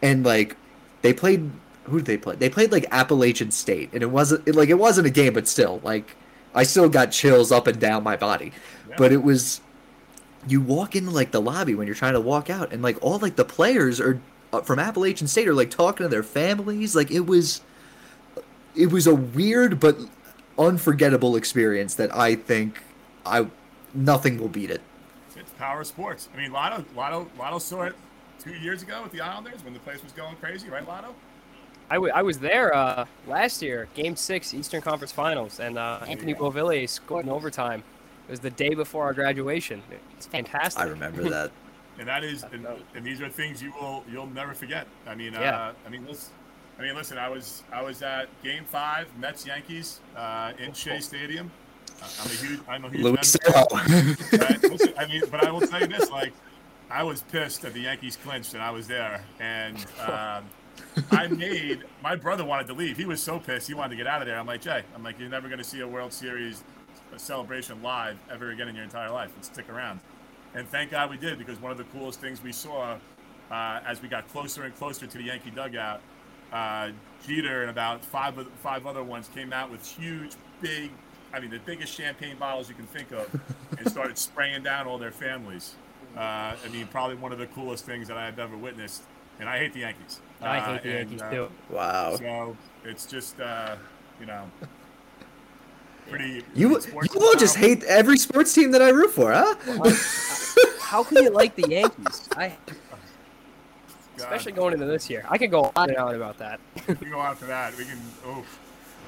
and like they played who did they play? They played like appalachian state and it wasn't it, like it wasn't a game but still like i still got chills up and down my body. Yeah. but it was you walk into like the lobby when you're trying to walk out and like all like the players are uh, from appalachian state are like talking to their families like it was it was a weird but unforgettable experience that I think I nothing will beat it. It's power sports. I mean, Lotto, Lotto, Lotto saw it two years ago with the Islanders when the place was going crazy, right, Lotto? I, w- I was there uh, last year, Game Six, Eastern Conference Finals, and uh, Anthony Beauvillier scored in overtime. It was the day before our graduation. It's fantastic. I remember that. And that is, and, and these are things you will you'll never forget. I mean, Yeah. uh, I mean, listen, I mean, listen. I was I was at Game Five, Mets Yankees, uh, in Shea Stadium. Uh, I'm a huge I'm a huge Luis Mets fan. Right? Listen, I mean, but I will tell you this: like, I was pissed that the Yankees clinched, and I was there, and um, I made my brother wanted to leave. He was so pissed, he wanted to get out of there. I'm like, Jay, I'm like, you're never going to see a World Series a celebration live ever again in your entire life. Let's stick around. And thank God we did, because one of the coolest things we saw uh, as we got closer and closer to the Yankee dugout, uh, Jeter and about five five other ones came out with huge, big, I mean, the biggest champagne bottles you can think of, and started spraying down all their families. Uh, I mean, probably one of the coolest things that I've ever witnessed. And I hate the Yankees. I Uh, hate the and, Yankees uh, too. Wow. So it's just, uh, you know, pretty. You sports you all just hate every sports team that I root for, huh? How can you like the Yankees? I God, Especially going into this year. I could go on and on about that. we can go on for that. We can. Oh,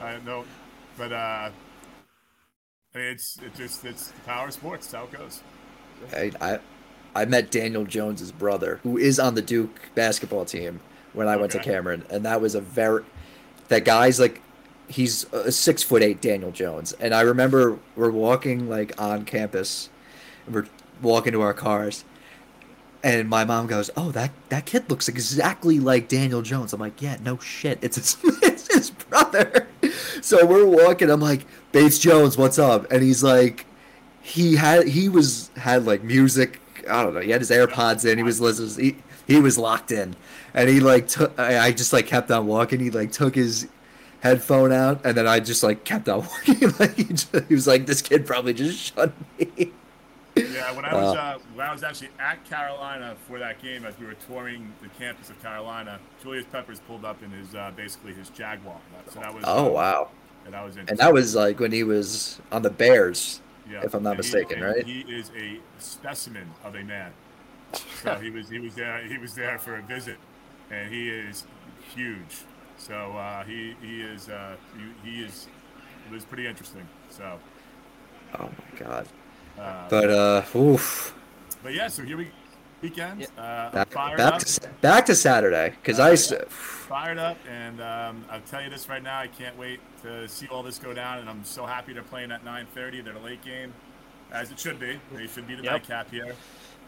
I no, but uh, I mean, it's it just it's the power of sports. That's how it goes. I, I I met Daniel Jones's brother, who is on the Duke basketball team when I went to Cameron, and that was a very that guy's like he's a six foot eight Daniel Jones, and I remember we're walking like on campus, and we're walking to our cars, and my mom goes, "Oh, that that kid looks exactly like Daniel Jones." I'm like, "Yeah, no shit, it's his, it's his brother." So we're walking. I'm like, "Bates Jones, what's up?" And he's like, he had he was had like music. I don't know. He had his AirPods in. He was listening. He, he was locked in, and he like took. I just like kept on walking. He like took his headphone out, and then I just like kept on walking. like he, just, he was like, "This kid probably just shunned me." Yeah, when I was Uh, uh, when I was actually at Carolina for that game, as we were touring the campus of Carolina, Julius Peppers pulled up in his uh, basically his Jaguar. So that was Oh uh, wow! and that was And that was like when he was on the Bears. Yeah, if I'm not and mistaken, and right? He is a specimen of a man. So he was he was there he was there for a visit, and he is huge. So uh, he he is uh, he, he is it was pretty interesting. So, Oh my god! Uh, But uh, oof. but yeah, so here we weekend. Uh, Back, back to back to Saturday because I. s- fired up, and um, I'll tell you this right now. I can't wait to see all this go down, and I'm so happy they're playing at 9:30. They're a late game, as it should be. They should be the Yep. nightcap here.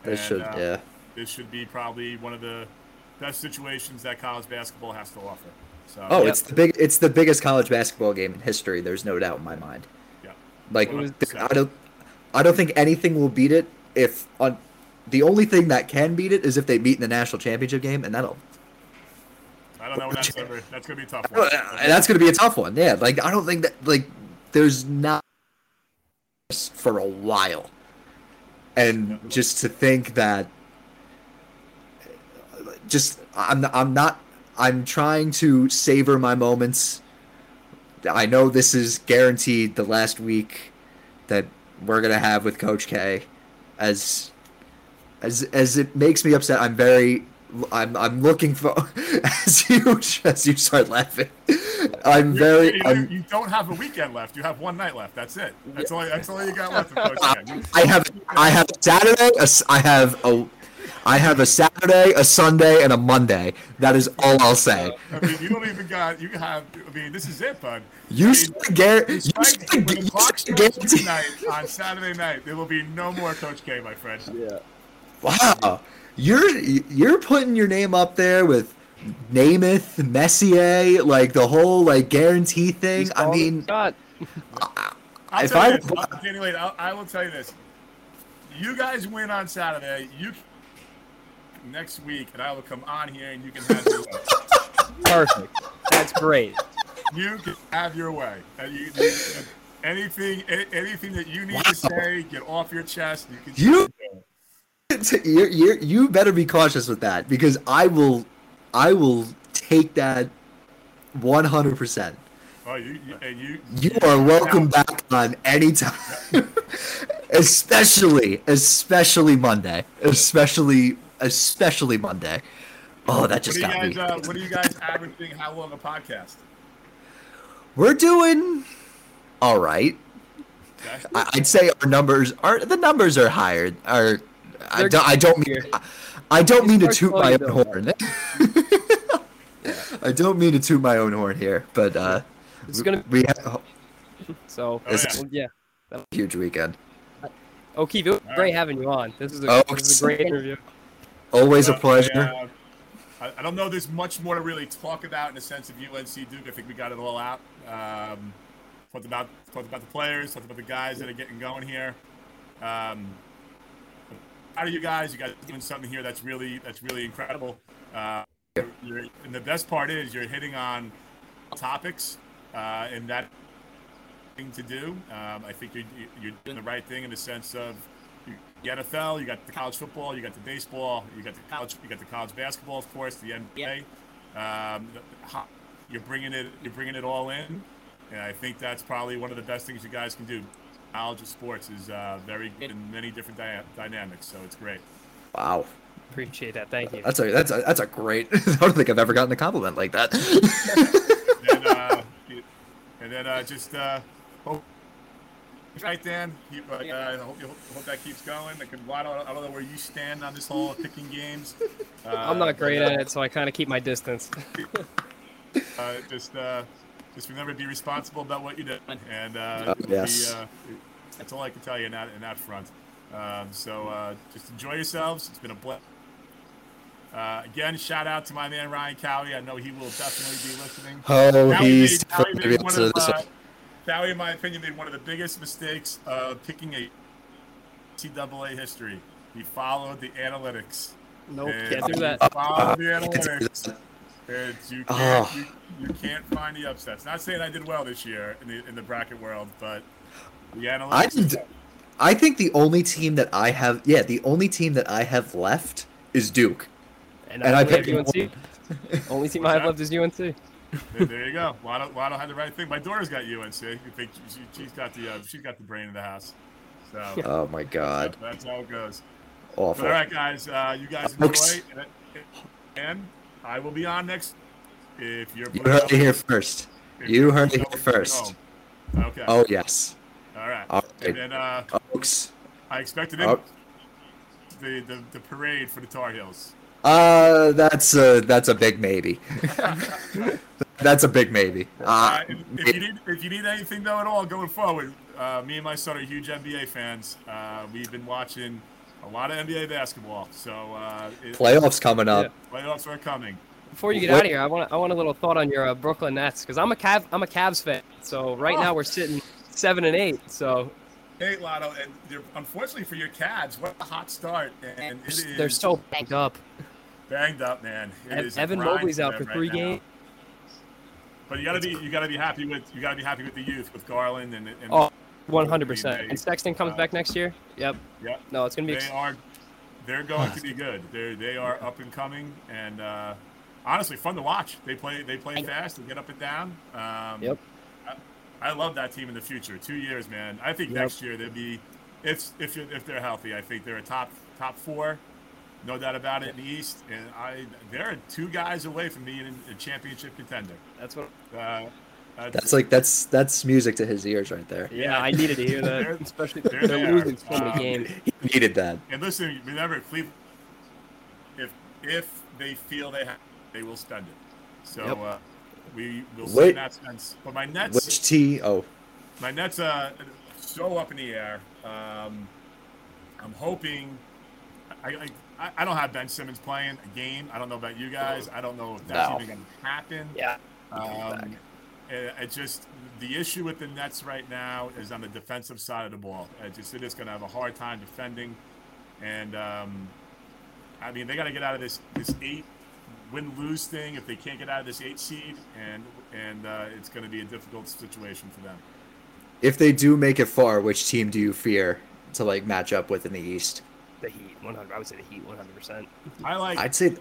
They And, should, uh, yeah. This should be probably one of the best situations that college basketball has to offer. So, Oh, Yep. it's the big. It's the biggest college basketball game in history. There's no doubt in my mind. yeah. Like was- I don't, I don't think anything will beat it. If on, the only thing that can beat it is if they beat in the national championship game, and that'll I don't know that's ever. That's gonna be a tough one. that's going to be a tough one. Yeah, like I don't think that like there's not for a while, and just to think that, just I'm I'm not I'm trying to savor my moments. I know this is guaranteed the last week that we're gonna have with Coach K, as as as it makes me upset. I'm very I'm I'm looking for as you as you start laughing. I'm You- very You, I'm, you don't have a weekend left. You have one night left. That's it. That's all. That's all you got left. Of Coach Ken. I have I have a Saturday. A, I have a I have a Saturday, a Sunday, and a Monday. That is all I'll say. I mean, you don't even got. You have. I mean, this is it, bud. You I start gar- you Despite- start, when the you clock start strikes guarantee- midnight on Saturday night, there will be no more Coach K, my friend. Yeah. Wow, you're you're putting your name up there with Namath, Messier, like the whole like guarantee thing. He's I mean, the. I'll If tell I- you this, I'll- Danny Lane, I'll, I will tell you this. You guys win on Saturday. You next week, and I will come on here, and you can have your way. Perfect. That's great. You can have your way. And you, you- anything, anything that you need to say, get off your chest. You can. You- you you you better be cautious with that because I will I will take that one hundred percent. Oh, you, you, and you. You are welcome back on any time. especially, especially Monday. Especially, especially Monday. Oh, that What just are you got guys? me. Uh, what are you guys averaging? How long a podcast? We're doing all right. Okay. I- I'd say our numbers are the numbers are higher. Are I They're don't, I don't mean here. I don't mean to Start toot my own down. horn. I don't mean to toot my own horn here, but uh, It's gonna. we have So Oh, yeah. well, yeah. huge weekend. O'Keefe, it was All great right. having you on. This is a, Oh, this is a great interview. Always a Uh, pleasure. yeah, I, don't know. There's much more to really talk about in the sense of UNC Duke. I think we got it all out. Um, talked about talked about the players. Talked about the guys that are getting going here. Um, proud of you guys. You guys doing something here that's really that's really incredible. Uh, you're, and the best part is you're hitting on topics, uh, and that thing to do. Um, I think you're, you're doing the right thing in the sense of the NFL, you got the college football, you got the baseball, you got the college, you got the college basketball, of course, the NBA. Um, you're bringing it, you're bringing it all in, and I think that's probably one of the best things you guys can do. Knowledge of sports is uh, very good in many different dy- dynamics, so it's great. Wow, Appreciate that. Thank you. that's a that's a that's a great. I don't think I've ever gotten a compliment like that. and, uh, and then uh, just uh, hope. Right, Dan. Keep, uh, I hope, you, hope that keeps going. I, can, I, don't, I don't know where you stand on this whole picking games. Uh, I'm not great but, at it, so I kind of keep my distance. Uh, just, uh, just remember to be responsible about what you do, and uh, Oh, be, uh, that's all I can tell you in that in that front. Um, so uh, just enjoy yourselves. It's been a blessing. Uh, again, shout out to my man Ryan Cowie. I know he will definitely be listening. oh, Cowie he's made- Cowie definitely made gonna one be of, listening to this uh, one. Cowie, in my opinion, made one of the biggest mistakes of picking a NCAA history. He followed the analytics. Nope, And can't do that. Followed the I can't do analytics. And you can't, Oh. you, you can't find the upsets. Not saying I did well this year in the in the bracket world, but the analytics. I did- I think the only team that I have, yeah, the only team that I have left is Duke. And, And I I picked UNC. Only team I have left is UNC. There, there you go. Lotto, Lotto had the right thing. My daughter's got UNC. Think she, she's got the uh, she's got the brain in the house. So Oh my God, that's how it goes. awful. But all right, guys. Uh, you guys enjoy, and, and I will be on next. If you're You heard it here first. You heard it here first. Okay. Oh yes, All right. all And then uh, folks. I expected Oh. the, the the parade for the Tar Heels. Uh, that's a that's a big maybe. that's a big maybe. Uh, Uh, if, if you need if you need anything though at all going forward, uh, me and my son are huge NBA fans. Uh, we've been watching a lot of NBA basketball, so uh, it, playoffs coming up. playoffs are coming. Before you get What- out of here, I want I want a little thought on your uh, Brooklyn Nets because I'm a Cav I'm a Cavs fan. So right Oh. now we're sitting seven and eight. So Hey, Lotto, and unfortunately for your Cavs, what a hot start, and it is they're so banged up. Banged up, man. It Evan Mobley's out for three now. games. But you gotta be you gotta be happy with you gotta be happy with the youth with Garland and, and Oh, 100 percent. And Sexton comes Uh, back next year. Yep. Yep. No, it's gonna be. they Ex- are they're going to be good. They're they are up and coming and uh, honestly fun to watch. They play they play fast. They get up and down. Um, Yep. I, I love that team in the future. Two years, man. I think Yep. next year they'll be if if you if they're healthy. I think they're a top top four. No doubt about it in the East, and I they're two guys away from being a championship contender. that's what. Uh, That's like that's that's music to his ears right there. Yeah, I needed to hear They're- that. Especially they're they're, there. losing so many Um, games. He needed that. And listen, remember, Cleveland, if if they feel they have, they will spend it. So Yep. uh, we will see Wait. in that sense. But my Nets, Which T? Oh, my Nets, uh, so up in the air. Um, I'm hoping. I, I I don't have Ben Simmons playing a game. I don't know about you guys. I don't know if that's No. even going to happen. Yeah. Um, it, it just the issue with the Nets right now is on the defensive side of the ball. It just it is going to have a hard time defending, and um, I mean they got to get out of this this eight win lose thing if they can't get out of this eight seed, and and uh, it's going to be a difficult situation for them. if they do make it far, which team do you fear to like match up with in the East? The Heat, 100. I would say the Heat, 100. percent I like. I'd say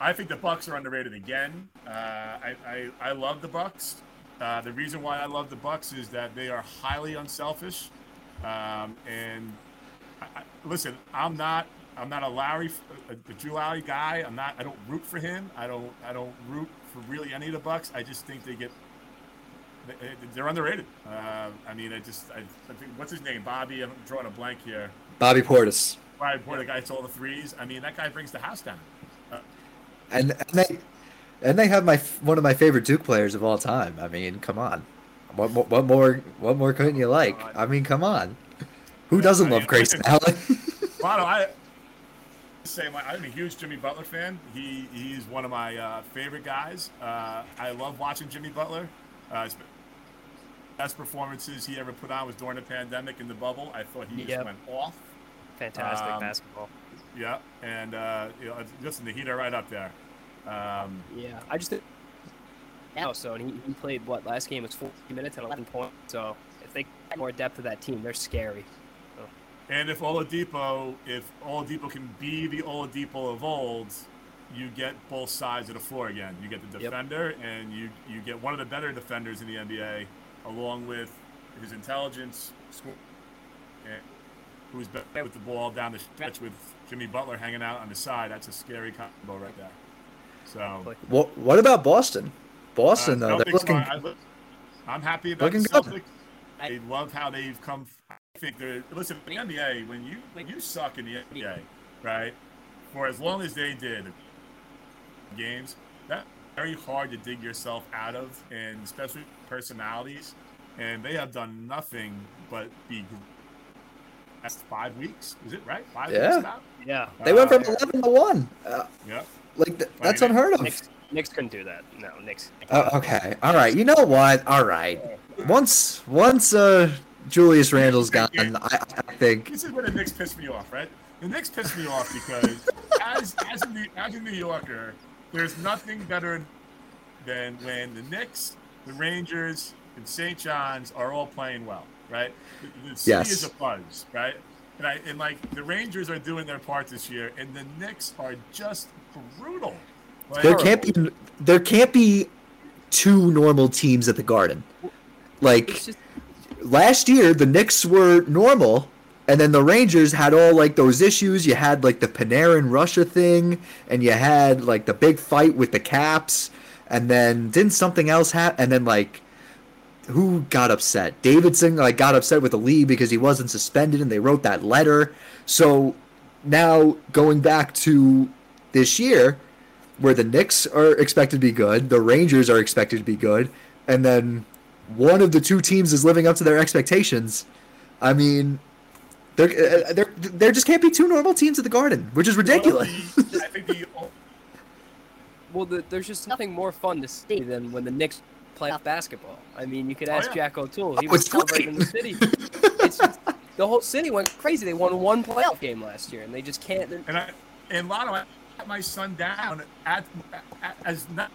I think the Bucks are underrated again. Uh, I, I I love the Bucks. Uh, the reason why I love the Bucks is that they are highly unselfish. Um, and I, I, listen, I'm not I'm not a Lowry, a, a Drew Lowry guy. I'm not. I don't root for him. I don't I don't root for really any of the Bucks. I just think they get they- they're underrated. Uh, I mean, I just I, I think what's his name, Bobby. I'm drawing a blank here. Bobby Portis. Why boy, the guy hits all the threes. I mean, that guy brings the house down. And, and they and they have my one of my favorite Duke players of all time. I mean, come on. What more, what more what more couldn't you like? I mean, come on. Who doesn't I love mean, Grayson Allen? Well, I say my, I'm a huge Jimmy Butler fan. He he's one of my uh, favorite guys. Uh, I love watching Jimmy Butler. Uh, his best performances he ever put on was during the pandemic in the bubble. I thought he just Yep. went off. Fantastic Um, basketball. Yeah, and uh, you know, listen, the Heat are right up there. Um, Yeah, I just. Now, so and he, he played what last game was 40 minutes and 11 points. So if they get more depth to that team, they're scary. and if Oladipo, if Oladipo can be the Oladipo of old, you get both sides of the floor again. You get the Yep. defender, and you you get one of the better defenders in the NBA, along with his intelligence, score, and who's better with the ball down the stretch with Jimmy Butler hanging out on the side. That's a scary combo right there. So what what about Boston? Boston uh, though, they're Celtics looking are- I look- I'm happy about looking the good. I love how they've come. I think they're listen. In the NBA, when you when you suck in the NBA, right, for as long as they did games, that very hard to dig yourself out of, and especially personalities. And they have done nothing but be. That's five weeks, is it right? Five Yeah. weeks now. yeah, they went from Uh, eleven to one. Uh, Yeah. like th- that's mean, unheard of. Knicks, Knicks couldn't do that. No, Knicks. Oh, okay, all right. You know what? All right. Once once uh Julius Randle's gone, I, I think This is where the Knicks piss me off, right? The Knicks piss me off because as as a, New, as a New Yorker, there's nothing better than when the Knicks, the Rangers, and St. John's are all playing well, right? The, the city Yes. is a buzz, right? And I and like the Rangers are doing their part this year, and the Knicks are just brutal. Like, there can't be there can't be two normal teams at the Garden. Like just last year the Knicks were normal and then the Rangers had all like those issues. You had like the Panarin Russia thing and you had like the big fight with the Caps and then didn't something else happen and then like who got upset? Davidson like got upset with the league because he wasn't suspended and they wrote that letter. So now going back to this year where the Knicks are expected to be good, the Rangers are expected to be good, and then one of the two teams is living up to their expectations. I mean, there, uh, there, there just can't be two normal teams at the Garden, which is ridiculous. I think the well, the, there's just nothing more fun to see than when the Knicks playoff basketball. I mean, you could Oh, ask yeah. Jack O'Toole. He Oh, was celebrating in the city. it's just, the whole city went crazy. They won one playoff game last year, and they just can't. they're- And I and Lotto, I got my son down at, at as not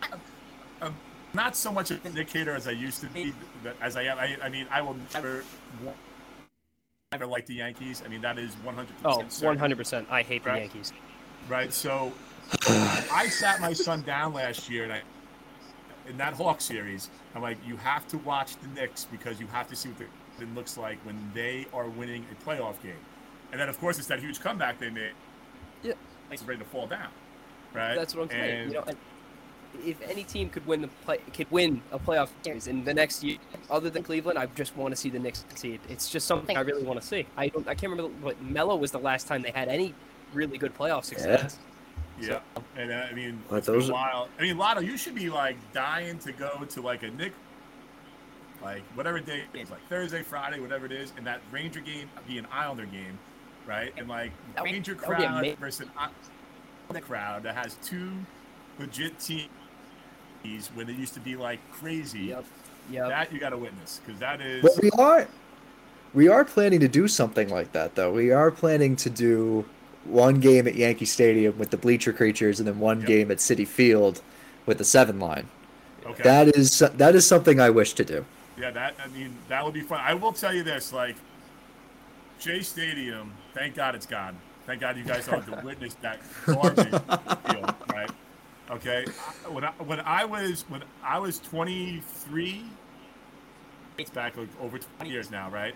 um, not so much an indicator as I used to be, but as I am. I, I mean, I will never never like the Yankees. I mean, that is one hundred Oh, percent. 100%. I hate the Right. Yankees. Right. So I sat my son down last year, and I in that Hawk series, I'm like, you have to watch the Knicks because you have to see what the, it looks like when they are winning a playoff game. And then, of course, it's that huge comeback they made. Yeah. It's ready to fall down. Right. That's what I'm saying. And- You know, and if any team could win the play, could win a playoff series in the next year, other than Cleveland, I just want to see the Knicks succeed. It's just something I really want to see. I don't. I can't remember what Melo was the last time they had any really good playoff success. Yeah, and uh, I mean, But it's been those a are- while. I mean, Lotto, you should be like dying to go to like a Nick, like whatever day it's like Thursday, Friday, whatever it is, and that Ranger game be an Islander game, right? And like That Ranger would crowd ama- versus the crowd that has two legit teams when they used to be like crazy. Yep. Yep. That you got to witness because that is But we are we are planning to do something like that though. We are planning to do one game at Yankee Stadium with the bleacher creatures and then one Yep. game at Citi Field with the seven line. okay. That is that is something I wish to do. Yeah, that I mean that would be fun. I will tell you this, like Shea Stadium, thank God it's gone. Thank God you guys don't have to witness that garbage field, right? Okay. When I, when I was when I was 23, it's back like over 20 years now, right?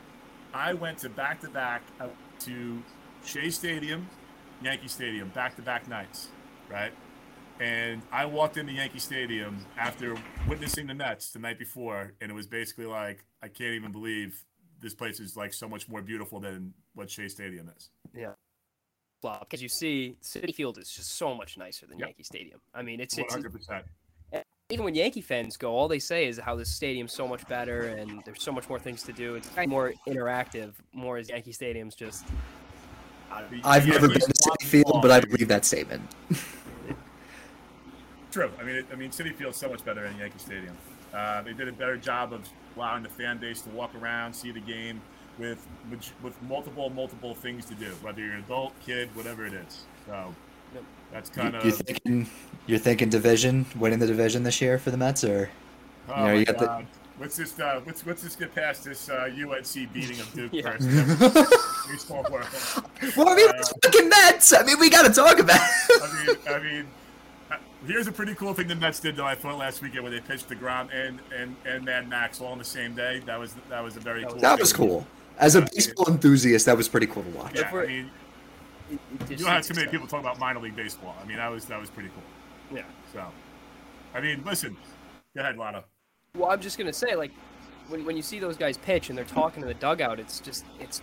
I went to back to back to Shea Stadium, Yankee Stadium, back to back nights, right? And I walked into Yankee Stadium after witnessing the Mets the night before, and it was basically like, I can't even believe this place is like so much more beautiful than what Shea Stadium is. Yeah. Flop because you see, Citi Field is just so much nicer than Yep. Yankee Stadium. I mean, it's it's hundred percent. even when Yankee fans go, all they say is how this stadium's so much better and there's so much more things to do. It's more interactive, more as Yankee Stadium's just. I don't know. I've never been to Citi Field, but I believe that statement. True. I mean, it, I mean, Citi Field's so much better than Yankee Stadium. Uh, they did a better job of allowing the fan base to walk around, see the game with with, with multiple multiple things to do, whether you're an adult, kid, whatever it is. So Yep. that's You, kind of. you're thinking you're thinking division, winning the division this year for the Mets, or Oh know, my you got the- God. Let's just uh, let's let's just get past this uh, UNC beating of Duke Yeah. first. Baseball world. well, I mean, Uh, it's fucking Mets. I mean, we got to talk about. I mean, I mean, uh, here's a pretty cool thing the Mets did though. I thought last weekend when they pitched deGrom and and and Mad Max all on the same day. That was that was a very That cool. was- that thing. was cool. As a baseball enthusiast, that was pretty cool to watch. Yeah, I mean, It- it you don't have too many people talk about minor league baseball. I mean, that was that was pretty cool. Yeah. So, I mean, listen. Go ahead, Lana. Well, I'm just gonna say, like, when when you see those guys pitch and they're talking to the dugout, it's just it's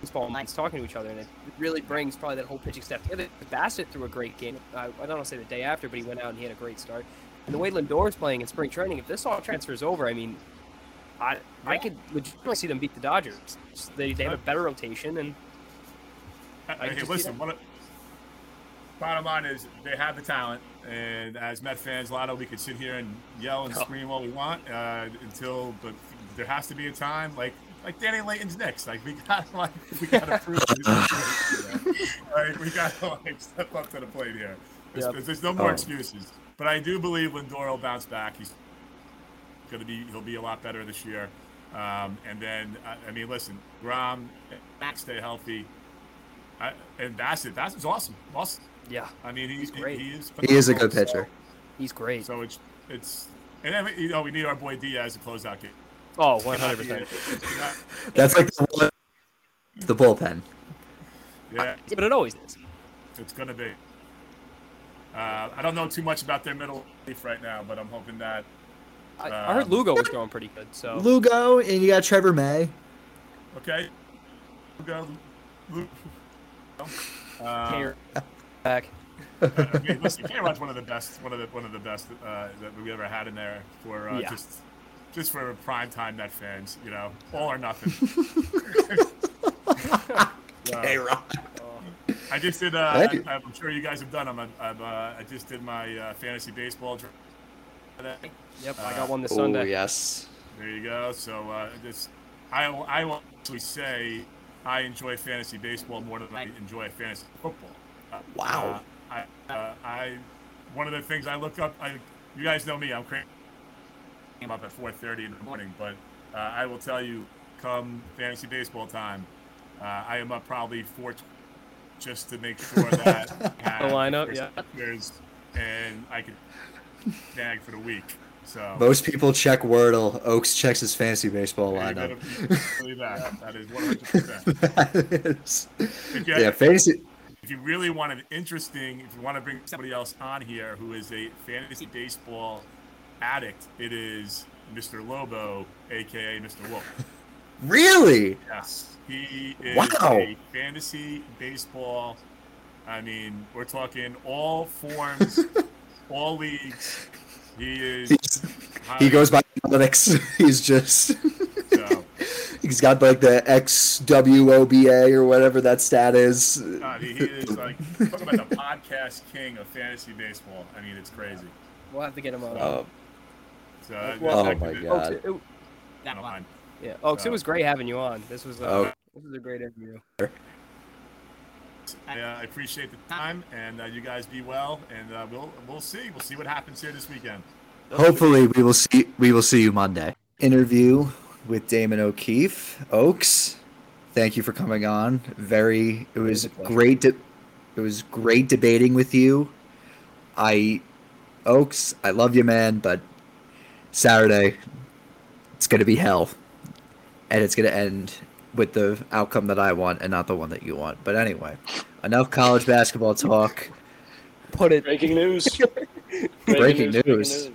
baseball minds talking to each other, and it really brings probably that whole pitching staff together. Bassitt threw a great game. I, I don't want to say the day after, but he went out and he had a great start. And the way Lindor's playing in spring training, if this all transfers over, I mean, I I could legitimately see them beat the Dodgers. They, they have a better rotation, and Uh, I hey, just see listen. Bottom line is they have the talent, and as Met fans, Lotto, we could sit here and yell and Oh. scream all we want uh, until, but there has to be a time like like Danny Layton's next. Like we got like we got to prove. it. like we got to like step up to the plate here. There's, Yep. there's no more Oh. excuses. But I do believe Lindor will bounce back. He's going to be he'll be a lot better this year. Um, and then I, I mean, listen, Grom, Max stay healthy. I, and Bassitt, Bassitt's awesome. Awesome. Yeah, I mean, he's, He's great. He, is He is a good phenomenal. pitcher. he's great. So, so it's it's and then you know we need our boy Diaz to close out game. Oh, 100 percent. That's like the, the bullpen. Yeah, But it always is. it's gonna be. Uh, I don't know too much about their middle relief right now, but I'm hoping that I, I heard Um, Lugo was going pretty good. So Lugo, and you got Trevor May. okay. We'll go. Luke. Uh, Here, back. I mean, listen, K-Rod's one of the best, one of the one of the best uh, that we ever had in there for uh, Yeah. just just for prime time Met fans, you know, all or nothing. Hey Uh, I just did. Uh, I, I'm sure you guys have done them. I, I've, uh, I just did my uh, fantasy baseball. dra- Yep, I got one this Oh Sunday. yes. There you go. So uh, this, I will- I will actually say I enjoy fantasy baseball more than I enjoy fantasy football. Wow. Uh, I, uh, I, one of the things I look up. I, you guys know me. I'm crazy. I'm up at 4:30 in the morning, but uh, I will tell you, come fantasy baseball time, uh, I am up probably four, just to make sure that I have The lineup, yeah. and I can bag for the week. So Most people check Wordle. Oaks checks his fantasy baseball you better lineup. believe that. That is 100%. Yeah, fantasy. If you really want an interesting, if you want to bring somebody else on here who is a fantasy baseball addict, it is Mr. Lobo, aka Mr. Wolf. Really? Yes, he is Wow. a fantasy baseball. I mean, we're talking all forms, all leagues. He is. He's, he goes by analytics. He's just. So, He's got like the XWOBA or whatever that stat is. God, he, he is like talk about the podcast king of fantasy baseball. I mean, it's crazy. We'll have to get him on. Oh, So, uh, Well, oh my it. Oaks, god. it- it- I don't mind. yeah, Oaks, it Uh, was great having you on. This was uh, Oh. this was a great interview. I, uh, I appreciate the time, and uh, you guys be well, and uh, we'll we'll see. We'll see what happens here this weekend. Hopefully, we will see. We will see you Monday. Interview with Damon O'Keefe. Oaks, thank you for coming on. Very. It was great. De- it was great debating with you. I, Oaks, I love you, man. But Saturday, it's gonna be hell, and it's gonna end with the outcome that I want and not the one that you want. But anyway, enough college basketball talk. Put it. Breaking news. Breaking news.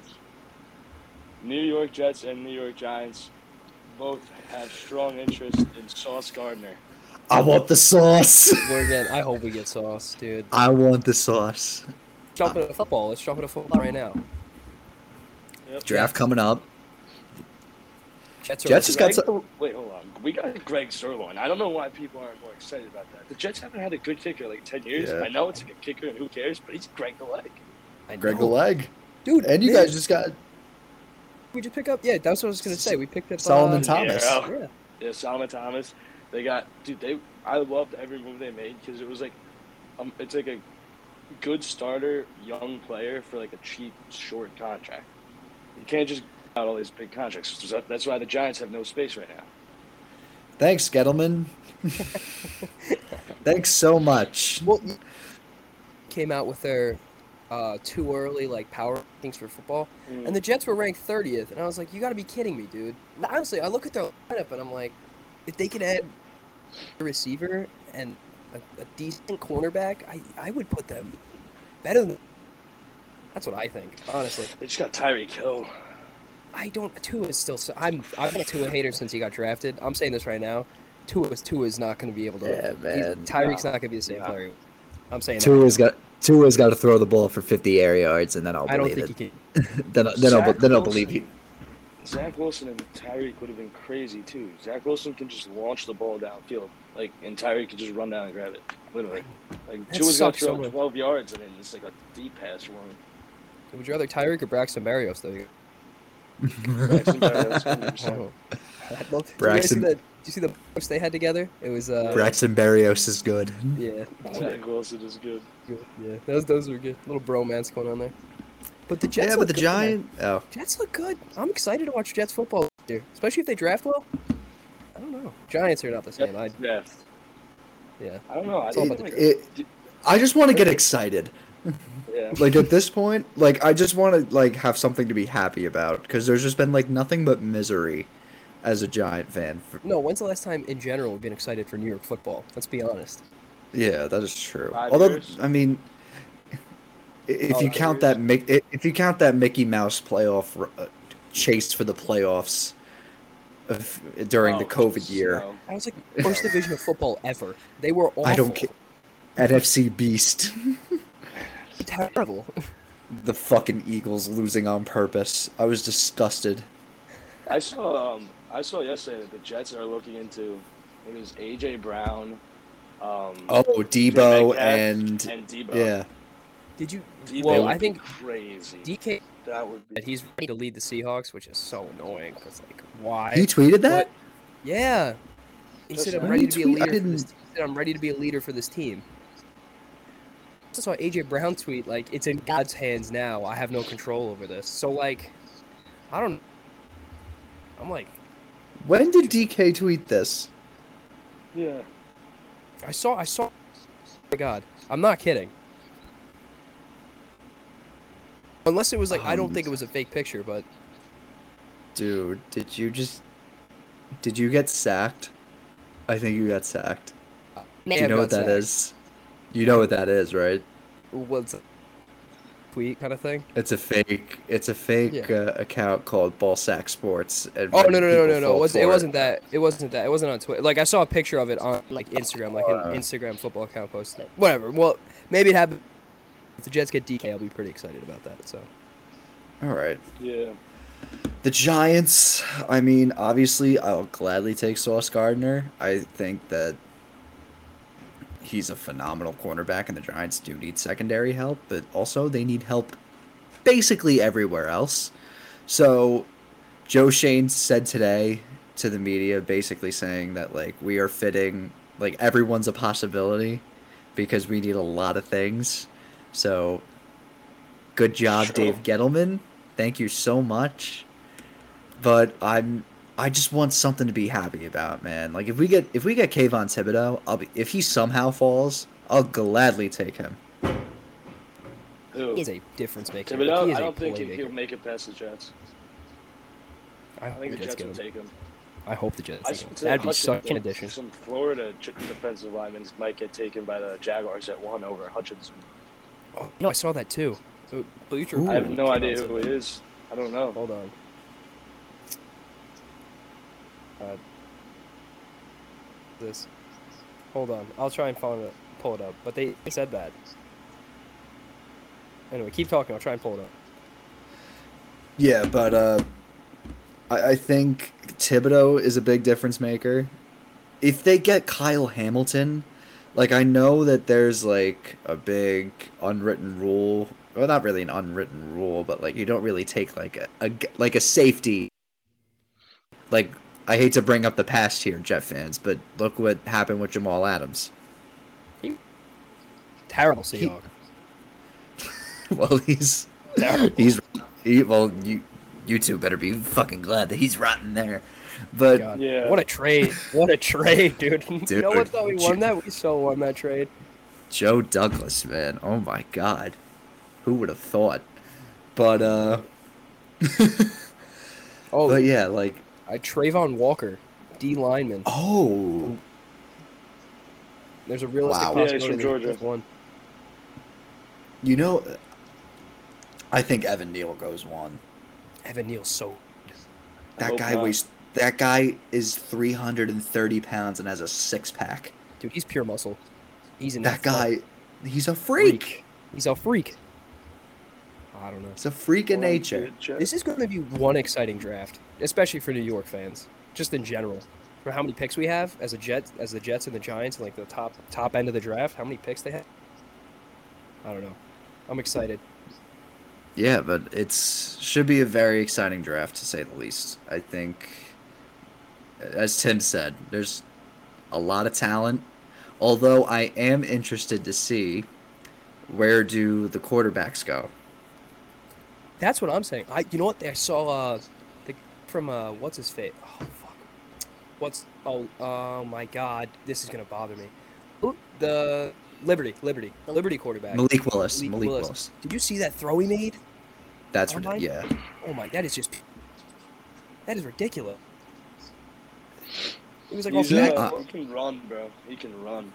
New York Jets and New York Giants both have strong interest in Sauce Gardner. I want the sauce. We're again. I hope we get sauce, dude. I want the sauce. Jump into football. Let's jump into football right now. Yep. Draft coming up. Jets, are Jets just got Greg, some. wait, hold on. We got Greg Zuerlein. I don't know why people aren't more excited about that. The Jets haven't had a good kicker in like ten years. Yeah. I know it's a good kicker, and who cares? But he's Greg the leg. I Greg the leg. dude. And you man, guys just got we just pick up. Yeah, that's what I was gonna say. We picked up Solomon uh, Thomas. Yeah. Yeah, Yeah, Solomon Thomas. They got dude. They I loved every move they made because it was like, um, it's like a good starter, young player for like a cheap, short contract. You can't just out all these big contracts. So That's why the Giants have no space right now. Thanks, Gettleman. Thanks so much. Well, came out with their uh, too early like power rankings for football, and the Jets were ranked 30th, and I was like, you got to be kidding me, dude. Honestly, I look at their lineup and I'm like, if they could add a receiver and a, a decent cornerback, I I would put them better than. That's what I think, honestly. They just got Tyreek Hill. I don't. Tua is still. I'm. I've been a Tua hater since he got drafted. I'm saying this right now. Tua is Tua is not going to be able to. Yeah, he's- man. Tyreek's No. not going to be the same No. player. I'm saying. that. Tua's got Tua's got to throw the ball for 50 air yards, and then I'll I don't believe think it. he can. then, then I'll Zach then I'll believe you. Zach Wilson and Tyreek would have been crazy too. Zach Wilson can just launch the ball downfield, like, and Tyreek can just run down and grab it, literally. Like That Tua's gonna sucks so throw much. 12 yards and then it's like a deep pass for him. Would you rather Tyreek or Braxton Berrios though? Braxton Berrios, 100%. I'd love- Did you guys see Braxton- the? Did you see the post they had together? It was. uh Braxton Berrios is good. Yeah. Zach Wilson is good. good, Yeah. Those those were good. Little bromance going on there. But the Jets. yeah, but the good, man. Giant. Oh, Jets look good. I'm excited to watch Jets football this year, especially if they draft well. I don't know. Giants are not the same. I Yeah. yeah. I don't know. I It's all think about like, it, I just want to get excited. yeah. Like at this point, like I just want to like have something to be happy about because there's just been like nothing but misery as a Giant fan. For, No, when's the last time in general we've been excited for New York football? Let's be honest. Yeah, that is true. Five Although, years? I mean, if Oh, you count years. that if you count that Mickey Mouse playoff r- uh, chase for the playoffs of, during the Oh, COVID year, so- I was like first division of football ever. They were awful. I don't care. NFC Beast, Terrible. the fucking Eagles losing on purpose. I was disgusted. I saw um I saw yesterday that the Jets are looking into it was AJ Brown, um Oh, Deebo and and Deebo. yeah, Did you? Deebo Well, would I be think crazy. DK That would be. that he's ready to lead the Seahawks, which is so annoying. Cause like, why? He tweeted that. Yeah. He Just said, "I'm ready He to be a leader." For this, didn't- he said, "I'm ready to be a leader for this team." I also saw AJ Brown tweet like, "It's in God's hands now. I have no control over this." So like, I don't. I'm like, When did DK tweet this? Yeah. I saw, I saw. Oh my God, I'm not kidding. Unless it was like, I don't Um, think it was a fake picture, but Dude, did you just did you get sacked? I think you got sacked. may Do you know what that sacked. is? You know what that is, right? What's it? Tweet kind of thing? It's a fake. It's a fake Yeah. uh, account called Ballsack Sports. And Oh no no no no no! It wasn't. It wasn't that. It wasn't that. It wasn't on Twitter. Like I saw a picture of it on like Instagram, like an Instagram football account posted. it. Whatever. Well, maybe it happened. If the Jets get DK, I'll be pretty excited about that. So All right. Yeah. The Giants. I mean, obviously, I'll gladly take Sauce Gardner. I think that he's a phenomenal cornerback, and the Giants do need secondary help, but also they need help basically everywhere else. So, Joe Schoen said today to the media, basically saying that like we are fitting like everyone's a possibility because we need a lot of things. So, good job, Sure. Dave Gettleman. Thank you so much. But I'm I just want something to be happy about, man. Like if we get if we get Kayvon Thibodeaux, I'll be if he somehow falls, I'll gladly take him. Who? he's a difference maker. Thibodeaux? He is I a don't think play he- maker. he'll make it past the Jets. I I hope think the the Jets Jets get will him. take him. I hope the Jets. I Take him. said That'd be Hutchinson- such an addition. Some Florida ch- defensive linemen might get taken by the Jaguars at one over Hutchinson. Oh, no, I saw that too. So, Bleacher Ooh. I have no idea who it is. I don't know. Hold on. Uh, this. Hold on. I'll try and find it, pull it up. But they, they said that. Anyway, keep talking. I'll try and pull it up. Yeah, but uh I, I think Thibodeaux is a big difference maker. If they get Kyle Hamilton, like I know that there's like a big unwritten rule, well not really an unwritten rule, but like you don't really take like a, a like a safety like I hate to bring up the past here, Jet fans, but look what happened with Jamal Adams. He, Terrible Seahawk. well, he's he's he, well you you two better be fucking glad that he's rotten there. But God. Yeah. What a trade. What a trade, dude. Dude, no one thought we won J- that. We so won that trade. Joe Douglas, man. Oh my god. Who would have thought? But uh Oh, but yeah, like I Travon Walker, D lineman. oh There's a realistic Wow. Yeah, he's from Georgia. one. you know I think Evan Neal goes one. Evan Neal's so. That guy not. weighs that guy is three hundred and thirty pounds and has a six pack. Dude, he's pure muscle. He's in That guy he's a freak. He's a freak. I don't know. It's a freak of nature. This is going to be one exciting draft, especially for New York fans, just in general. For how many picks we have as a Jet, as the Jets and the Giants, and like the top top end of the draft, how many picks they have? I don't know. I'm excited. Yeah, but it's should be a very exciting draft to say the least. I think, as Tim said, there's a lot of talent. Although I am interested to see where do the quarterbacks go. That's what I'm saying. I, you know what? I saw uh, the from uh, what's his face? Oh fuck. What's oh oh my god, this is gonna bother me. Who- The Liberty, Liberty, Liberty quarterback. Malik Willis. Malik Malik Willis. Willis. Did you see that throw he made? That's Oh ridiculous. Yeah. Oh my, God. that is just that is ridiculous. It was like He's, off back. uh, Uh, he can run, bro. He can run.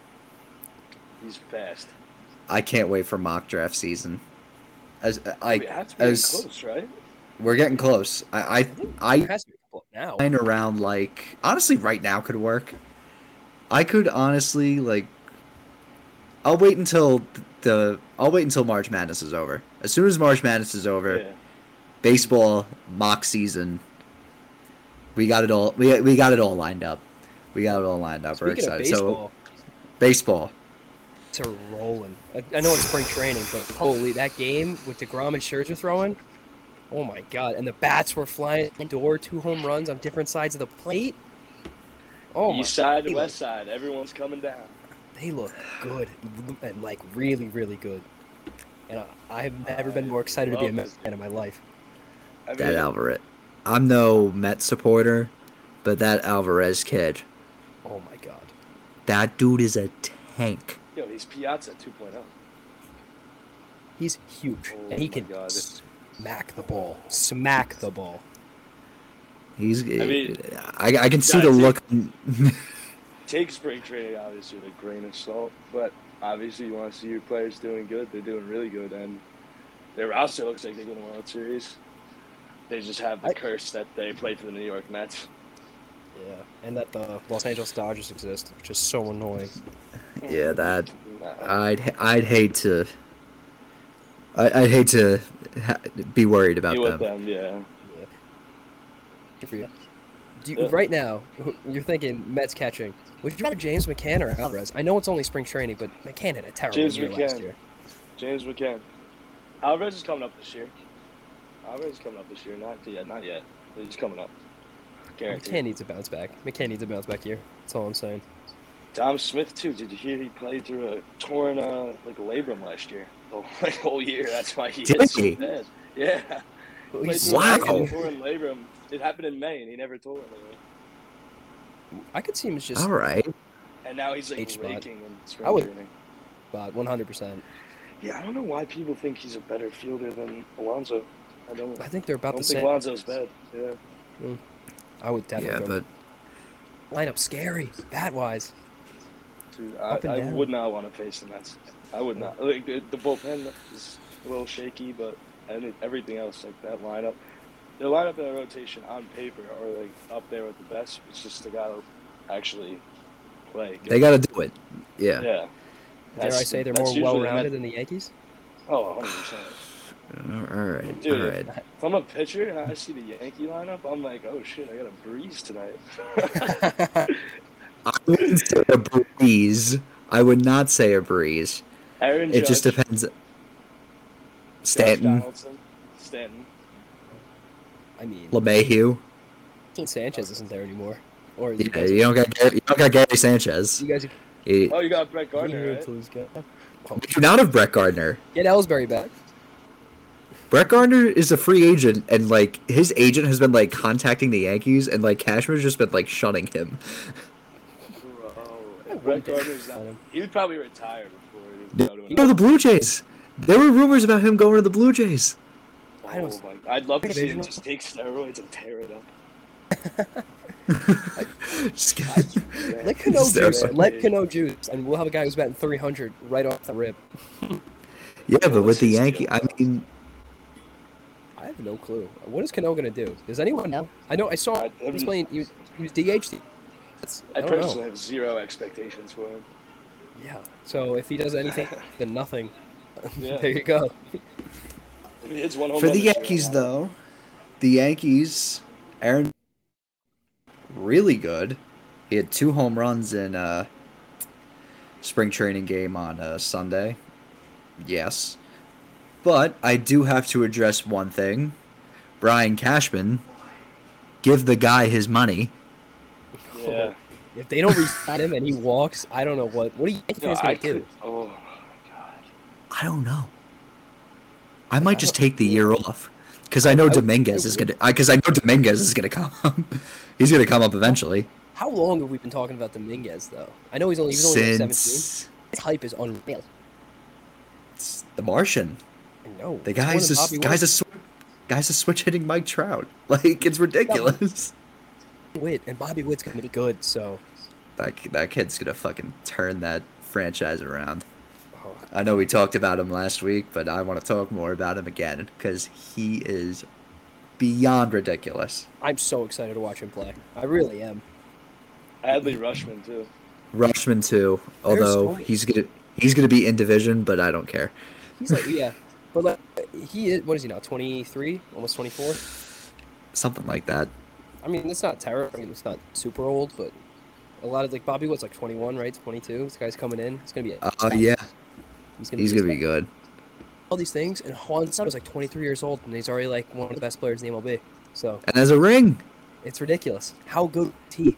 He's fast. I can't wait for mock draft season. As uh, I, to be as- close, right? we're getting close. I, I, I There has to be a now. line around like honestly right now could work. I could honestly like I'll wait until the I'll wait until March Madness is over. As soon as March Madness is over, Yeah. baseball mock season. We got it all we we got it all lined up. We got it all lined up. We're Speaking of excited. baseball, So baseball. It's a rolling. I, I know it's spring training, but holy, that game with deGrom and Scherzer throwing, Oh my god! And the bats were flying door, two home runs on different sides of the plate. Oh my! East side, they west side, everyone's coming down. They look good and like really, really good. And I, I've never been more excited to be a Love Mets fan in my life. I That mean, Alvarez. I'm no Met supporter, but that Alvarez kid, Oh my god! that dude is a tank. Yo, he's Piazza oh. 2.0. He's huge, Oh and he can God. smack the ball, smack the ball. He's. I, eh, mean, I, I can see the he- look. Take spring training obviously with a grain of salt, but obviously you want to see your players doing good. They're doing really good, and their roster looks like they're going to World Series. They just have the I- curse that they play for the New York Mets. Yeah, and that the Los Angeles Dodgers exist, which is so annoying. Yeah, that. I'd. I'd hate to. I, I'd hate to ha- be worried about Deal them. them, yeah. Good for you. Do you, Yeah. right now, you're thinking Mets catching. Would you rather James McCann or Alvarez? I know it's only spring training, but McCann had a terrible James year last McCann. year. James McCann. Alvarez is coming up this year. Alvarez is coming up this year. Not yet. Not yet. He's coming up. McCann needs a bounce back. McCann needs a bounce back year. That's all I'm saying. Dom Smith too. Did you hear he played through a torn uh, like labrum last year? The whole, like, whole year. That's why he Did hit so he? bad. Yeah. Well, Played a Wow. torn labrum. It happened in May, and he never told anyone. I could see him as just All right. And now he's like H spot. raking in spring I would- training. about 100%. Yeah, I don't know why people think he's a better fielder than Alonso. I don't. I think they're I about don't the think same. Alonso's bad. Yeah. I would definitely Yeah, but Lineup scary, bat wise. Dude, I, I would not want to face the Mets. I would not. Like the, the bullpen is a little shaky, but and everything else like that lineup, their lineup and their rotation on paper are like up there with the best. It's just they gotta actually play. they got to do it. Yeah. Yeah. Dare I say they're more well rounded than the Yankees? Oh, 100 percent. All right. Dude, all if- right. If I'm a pitcher and I see the Yankee lineup, I'm like, oh shit, I got a breeze tonight. I wouldn't say a breeze. I would not say a breeze. Aaron It just depends. Stanton, Donaldson, Stanton. I mean, LeMahieu. Sanchez isn't there anymore. Or you Yeah, guys, you don't got Gary, you don't got Gary Sanchez. you guys You, Oh, you got Brett Gardner, here right? to lose guy. you do not have Brett Gardner. Get Ellsbury back. Brett Gardner is a free agent, and like his agent has been like contacting the Yankees, and like Cashman's just been like shunning him. Bro, if Brett Gardner's not. He would probably retire before he would go to You know the. Blue Jays. There were rumors about him going to the Blue Jays. I don't- Oh my- I'd love to see him just take steroids and tear it up. Just kidding. Let Cano juice. Let Cano juice, and we'll have a guy who's batting 300 right off the rip. yeah, but with the Yankee. I mean, I have no clue. What is Cano gonna do? Does anyone know? I know. I saw I- was playing. He was, he was DH. That's, I, I personally know. have zero expectations for him. Yeah. So if he does anything, then nothing. Yeah. there you go. If one for the this year, Yankees I'm though, the Yankees, Aaron, really good. He had two home runs in uh, spring training game on uh, Sunday. Yes, but I do have to address one thing. Brian Cashman, give the guy his money. Out. Yeah. If they don't resign him and he walks, I don't know what. What are you No, gonna do? could. Oh my god. I don't know. I might just take the year off because I know I Dominguez I is gonna. Because I, know Dominguez is gonna come. He's gonna come up eventually. How long have we been talking about Dominguez though? I know he's only he's only like 17. Since His hype is unreal. The Martian, I know. the guy's than a guy's a Witt. sw- guy's a switch hitting Mike Trout. Like it's ridiculous. Witt and Bobby Witt's gonna be good. So That that kid's gonna fucking turn that franchise around. oh, I know we talked about him last week, but I want to talk more about him again because he is beyond ridiculous. I'm so excited to watch him play. I really am. Adley Rutschman too. Rushman too, although he's gonna he's gonna be in division, but I don't care. He's like yeah, but like he is. What is he now? 23, almost 24. Something like that. I mean, it's not terrible. I mean, it's not super old, but a lot of like Bobby Witt's like 21, right? 22. This guy's coming in. It's gonna be. A, Uh, yeah, he's gonna he's be, gonna be good. all these things, and Juan Soto is like 23 years old, and he's already like one of the best players in the MLB. So And has a ring. it's ridiculous. How good is he?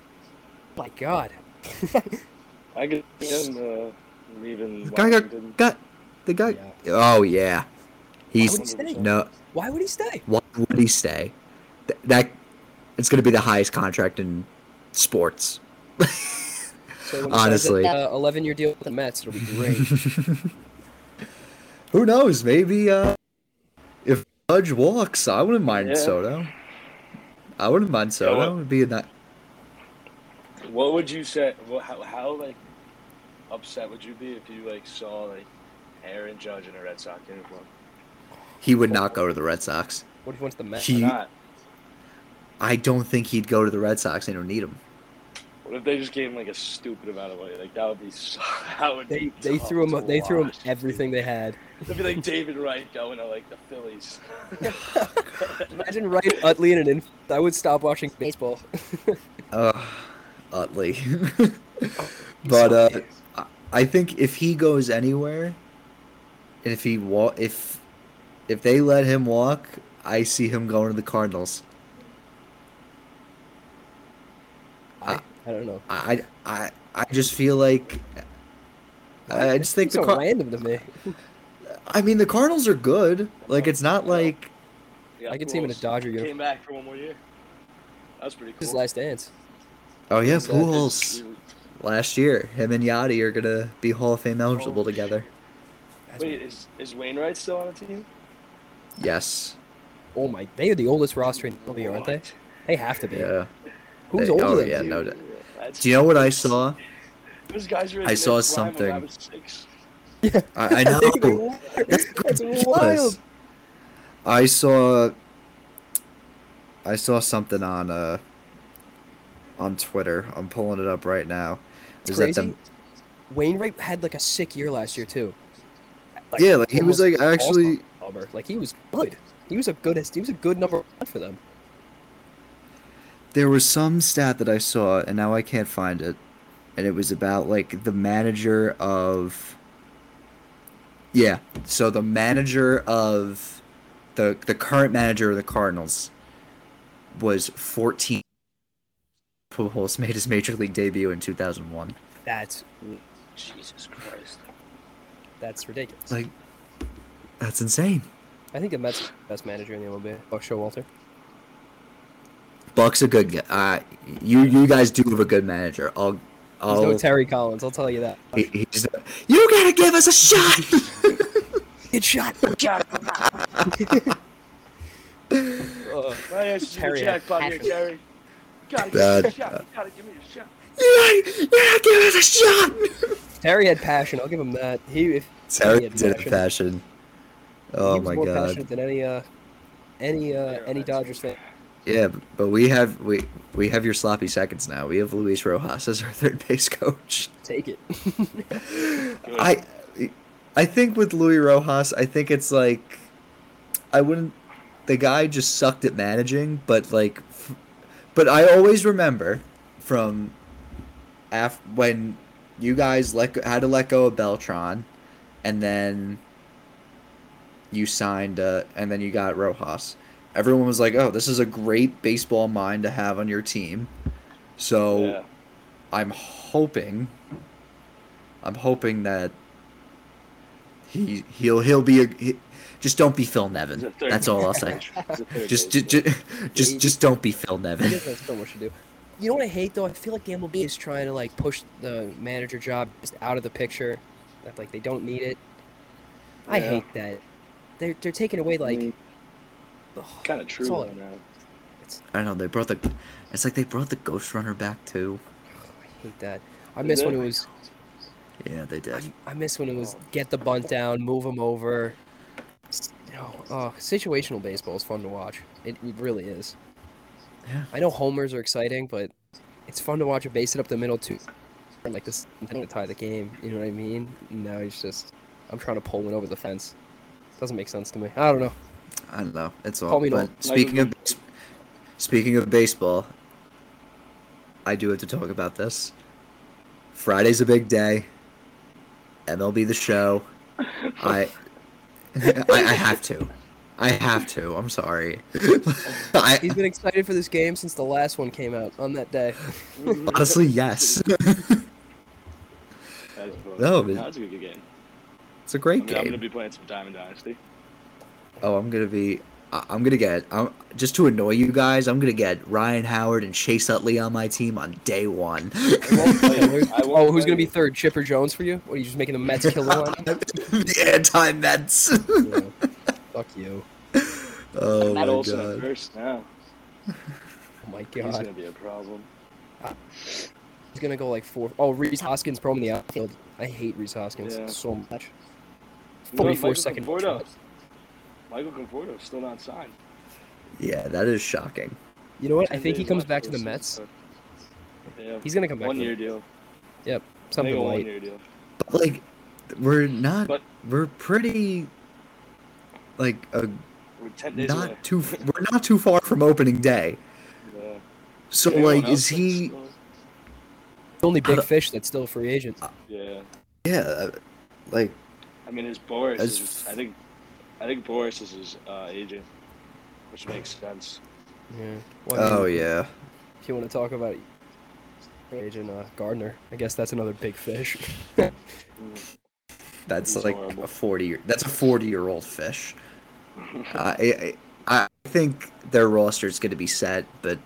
My God. I could see him uh, leaving The guy got, Washington. got the guy. Oh yeah, he's Why would he stay? no. Why would he stay? Why would he stay? Th- that it's going to be the highest contract in sports. So Honestly. signs a 11 year deal with the Mets, it'll be great. Who knows? Maybe uh, if Judge walks, I wouldn't mind Yeah. Soto. I wouldn't mind Soto. what- It'd be a ni- What would you say? How, how like upset would you be if you like saw like Aaron Judge in a Red Sox uniform? He would not go to the Red Sox. what if he wants the Mets? He- not? I don't think he'd go to the Red Sox. They don't need him. What if they just gave him like a stupid amount of money? Like that would be so. That would They, be they threw him. They threw him watch. everything they had. It'd be like David Wright going to like the Phillies. Imagine Wright Utley in an inf- I would stop watching baseball. Uh, Utley. but uh, I- I think if he goes anywhere, and if he wa- if if they let him walk, I see him going to the Cardinals. I, I don't know. I I I just feel like I just think It's the so Car- random to me. I mean the Cardinals are good. Like it's not like Yeah, I could see him in a Pujols Dodger Came back for one more year. That's pretty cool. His last dance. oh yeah, Exactly. Pujols last year. Him and Yadi are gonna be Hall of Fame eligible Oh, together. That's- Wait, is is Wainwright still on the team? Yes. Oh my! They are the oldest roster in the MLB, aren't they? They have to be. Yeah. Who's They- oh, older oh, than yeah, them? no doubt. That's Do you know what I saw? Those guys were in I saw their I something. was. I, I know. That's, That's wild. I saw I saw something on uh on Twitter. I'm pulling it up right now. It's Is that crazy. them- Wainwright had like a sick year last year too. Yeah, like, he was, like, actually- like he was good. He was a good. He was a good number one for them. There was some stat that I saw and now I can't find it. And it was about like the manager of Yeah. So the manager of the the current manager of the Cardinals was 14 Pujols made his major league debut in 2001. That's Jesus Christ. that's ridiculous. Like that's insane. I think the Mets best manager in the MLB. Buck oh, Showalter. Buck's a good guy. Uh, you you guys do have a good manager. I'll He's I'll no Terry Collins. I'll tell you that. he- he's, you gotta give us a shot. Good shot. Uh, My answer's in the Terry had jackpot here. Terry. Gotta give Bad. me a shot. You gotta give me a shot. you gotta, you gotta give us a shot. Terry had passion. I'll give him that. He if Terry had did have passion. passion. Oh he was my more god. passionate than any uh any uh any Dodgers fan. Yeah, but we have we we have your sloppy seconds now. We have Luis Rojas as our third base coach. Take it. I I think with Luis Rojas, I think it's like I wouldn't the guy just sucked at managing, but like but I always remember from af- when you guys let go, had to let go of Beltran and then you signed uh, and then you got Rojas. Everyone was like, "Oh, this is a great baseball mind to have on your team." So Yeah. I'm hoping I'm hoping that he he'll he'll be a he, just don't be Phil Nevin. He's a third That's all I'll say. Just, just just just don't be Phil Nevin. doesn't so much to do. You know what I hate though? I feel like the MLB is trying to like push the manager job just out of the picture. That like they don't need it. I Yeah. hate that. They're they're taking away like. mean, ugh, kind of true all though I- I know they brought the it's like they brought the Ghost Runner back too. I hate that. I They miss when it was. Yeah, they did. I, I miss when it was oh. get the bunt down, move them over. S- You know, oh, situational baseball is fun to watch. It, it really is. Yeah. I know homers are exciting, but it's fun to watch a base it up the middle too. Like this to tie the game. You know what I mean? No, it's just I'm trying to pull one over the fence. Doesn't make sense to me. I don't know. I don't know. It's all. Call me but speaking of speaking of baseball, I do have to talk about this. Friday's a big day. MLB the show. I I, I have to. I have to. I'm sorry. I, He's been excited for this game since the last one came out on that day. honestly, yes. That's. No, but- that's a good game. It's a great mean, I'm gonna be playing some Diamond Dynasty. Oh, I'm gonna be. I- I'm gonna get. I'm, just to annoy you guys. I'm gonna get Ryan Howard and Chase Utley on my team on day one. I won't Oh, who's gonna be third? Chipper Jones for you? What are you just making the Mets kill the the anti Mets. Yeah. Fuck you. oh Matt my Olson at god. first now. Oh my god. He's gonna be a problem. Ah. He's gonna go like four oh Rhys Hoskins pro in the outfield. I hate Rhys Hoskins Yeah. so much. You know, 44 Michael second Conforto. shot. Michael Conforto still not signed. Yeah, that is shocking. You know what? I think he comes back to the Mets. Yeah, He's gonna come back. one year deal. Yep, Something They go one year deal. But like, we're not. But- we're pretty. Like a We're not away. too. We're not too far from opening day. Yeah. So Anyone like, is he? The only big fish that's still a free agent. Yeah. Yeah, uh, like I mean, his Boras. As Is, I think. I think Boras is his uh, agent, which makes sense. Yeah. Well, I mean, oh yeah. If you want to talk about agent uh, Gardner, I guess that's another big fish. That's He's like horrible. a forty. Year, that's a forty-year-old fish. I, I I think their roster is going to be set, but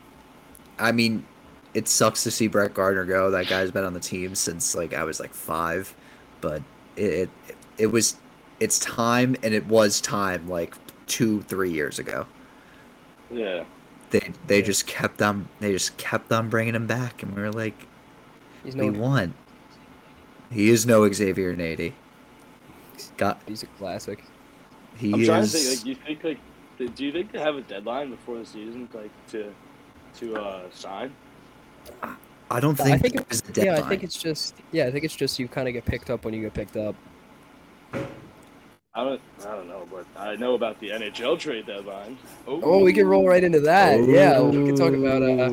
I mean, it sucks to see Brett Gardner go. That guy's been on the team since like I was like five, but it it, it was it's time, and it was time like two three years ago. yeah. They they just kept on they just kept on bringing him back, and we were like, He's we no. won. He is no Xavier Nady. Got He's a classic. he I'm is. trying to think. Like, you think like, do you think they have a deadline before the season, like to to uh, sign? I don't think. I think, think it- there's Yeah. I think it's just yeah, I think it's just you kind of get picked up when you get picked up. I don't. I don't know, but I know about the NHL trade deadline. Oh, we can roll right into that. Yeah, we can talk about uh,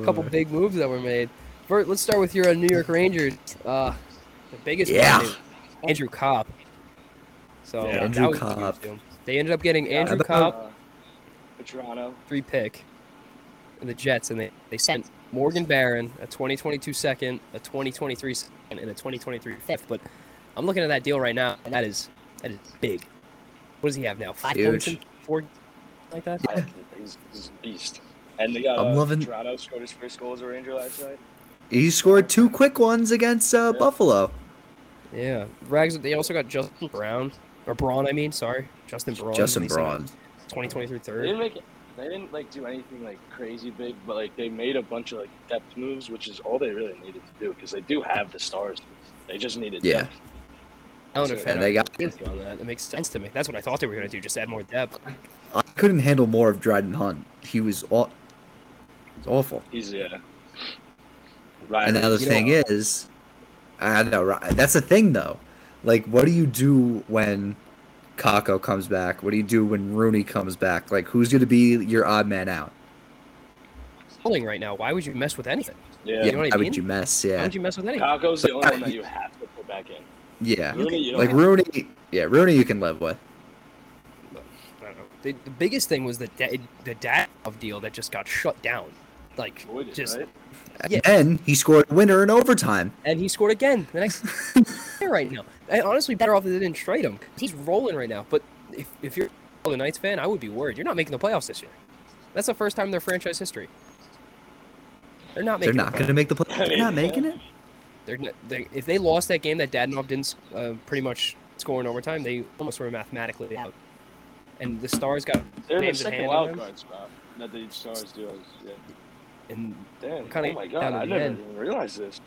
a couple big moves that were made. Bert, let's start with your uh, New York Rangers. Uh, the biggest Yeah. is Andrew Copp. So Yeah. Andrew was Copp. They ended up getting Andrew about- Copp, Uh, Toronto. three pick, and the Jets, and they, they sent Morgan Barron, a 2022 second, a 2023 second, and a 2023 fifth. But I'm looking at that deal right now, and that is that is big. What does he have now? Five points in four, like that. I- He's, he's a beast. And they got I'm uh, loving- Toronto scored his first goal as a Ranger last night. He scored two quick ones against uh, Yeah. Buffalo. Yeah, Rags. They also got Justin Brown or Braun. I mean, sorry, Justin Braun. Justin They sent Braun. 2023 They didn't make it. They didn't like do anything like crazy big, but like they made a bunch of like depth moves, which is all they really needed to do because they do have the stars. They just needed Yeah. depth. I don't know if And they got. with on that. It makes sense to me. That's what I thought they were gonna do. Just add more depth. I couldn't handle more of Dryden Hunt. He was aw- it's awful. He's yeah. Right. And the other You know- thing uh, is, I know right, that's the thing though. Like, what do you do when Kakko comes back? What do you do when Rooney comes back? Like, who's going to be your odd man out? Pulling right now. Why would you mess with anything? yeah. You know what I how mean? would you mess? Yeah. Why Yeah, would you mess with anything? Kakko's the only one that you have to put back in. Yeah. Rooney, Like have- Rooney, yeah, Rooney you can live with. I don't know. The, the biggest thing was the da- the Dadov deal that just got shut down. Like Voided, just right? And Yeah. then he scored a winner in overtime. and he scored again the next right now. And honestly, better off that they didn't trade him. He's rolling right now. But if, if you're a the Knights fan, I would be worried. You're not making the playoffs this year. That's the first time in their franchise history. They're not They're making. not the going to make the play. They're not making it. They're they, if they lost that game that Dadonov didn't uh, pretty much score in overtime, they almost were mathematically out. And the Stars got They're in the second wild card spot. That the Stars do. Is, yeah. and Damn. Kinda oh my god, I never end. even realized this.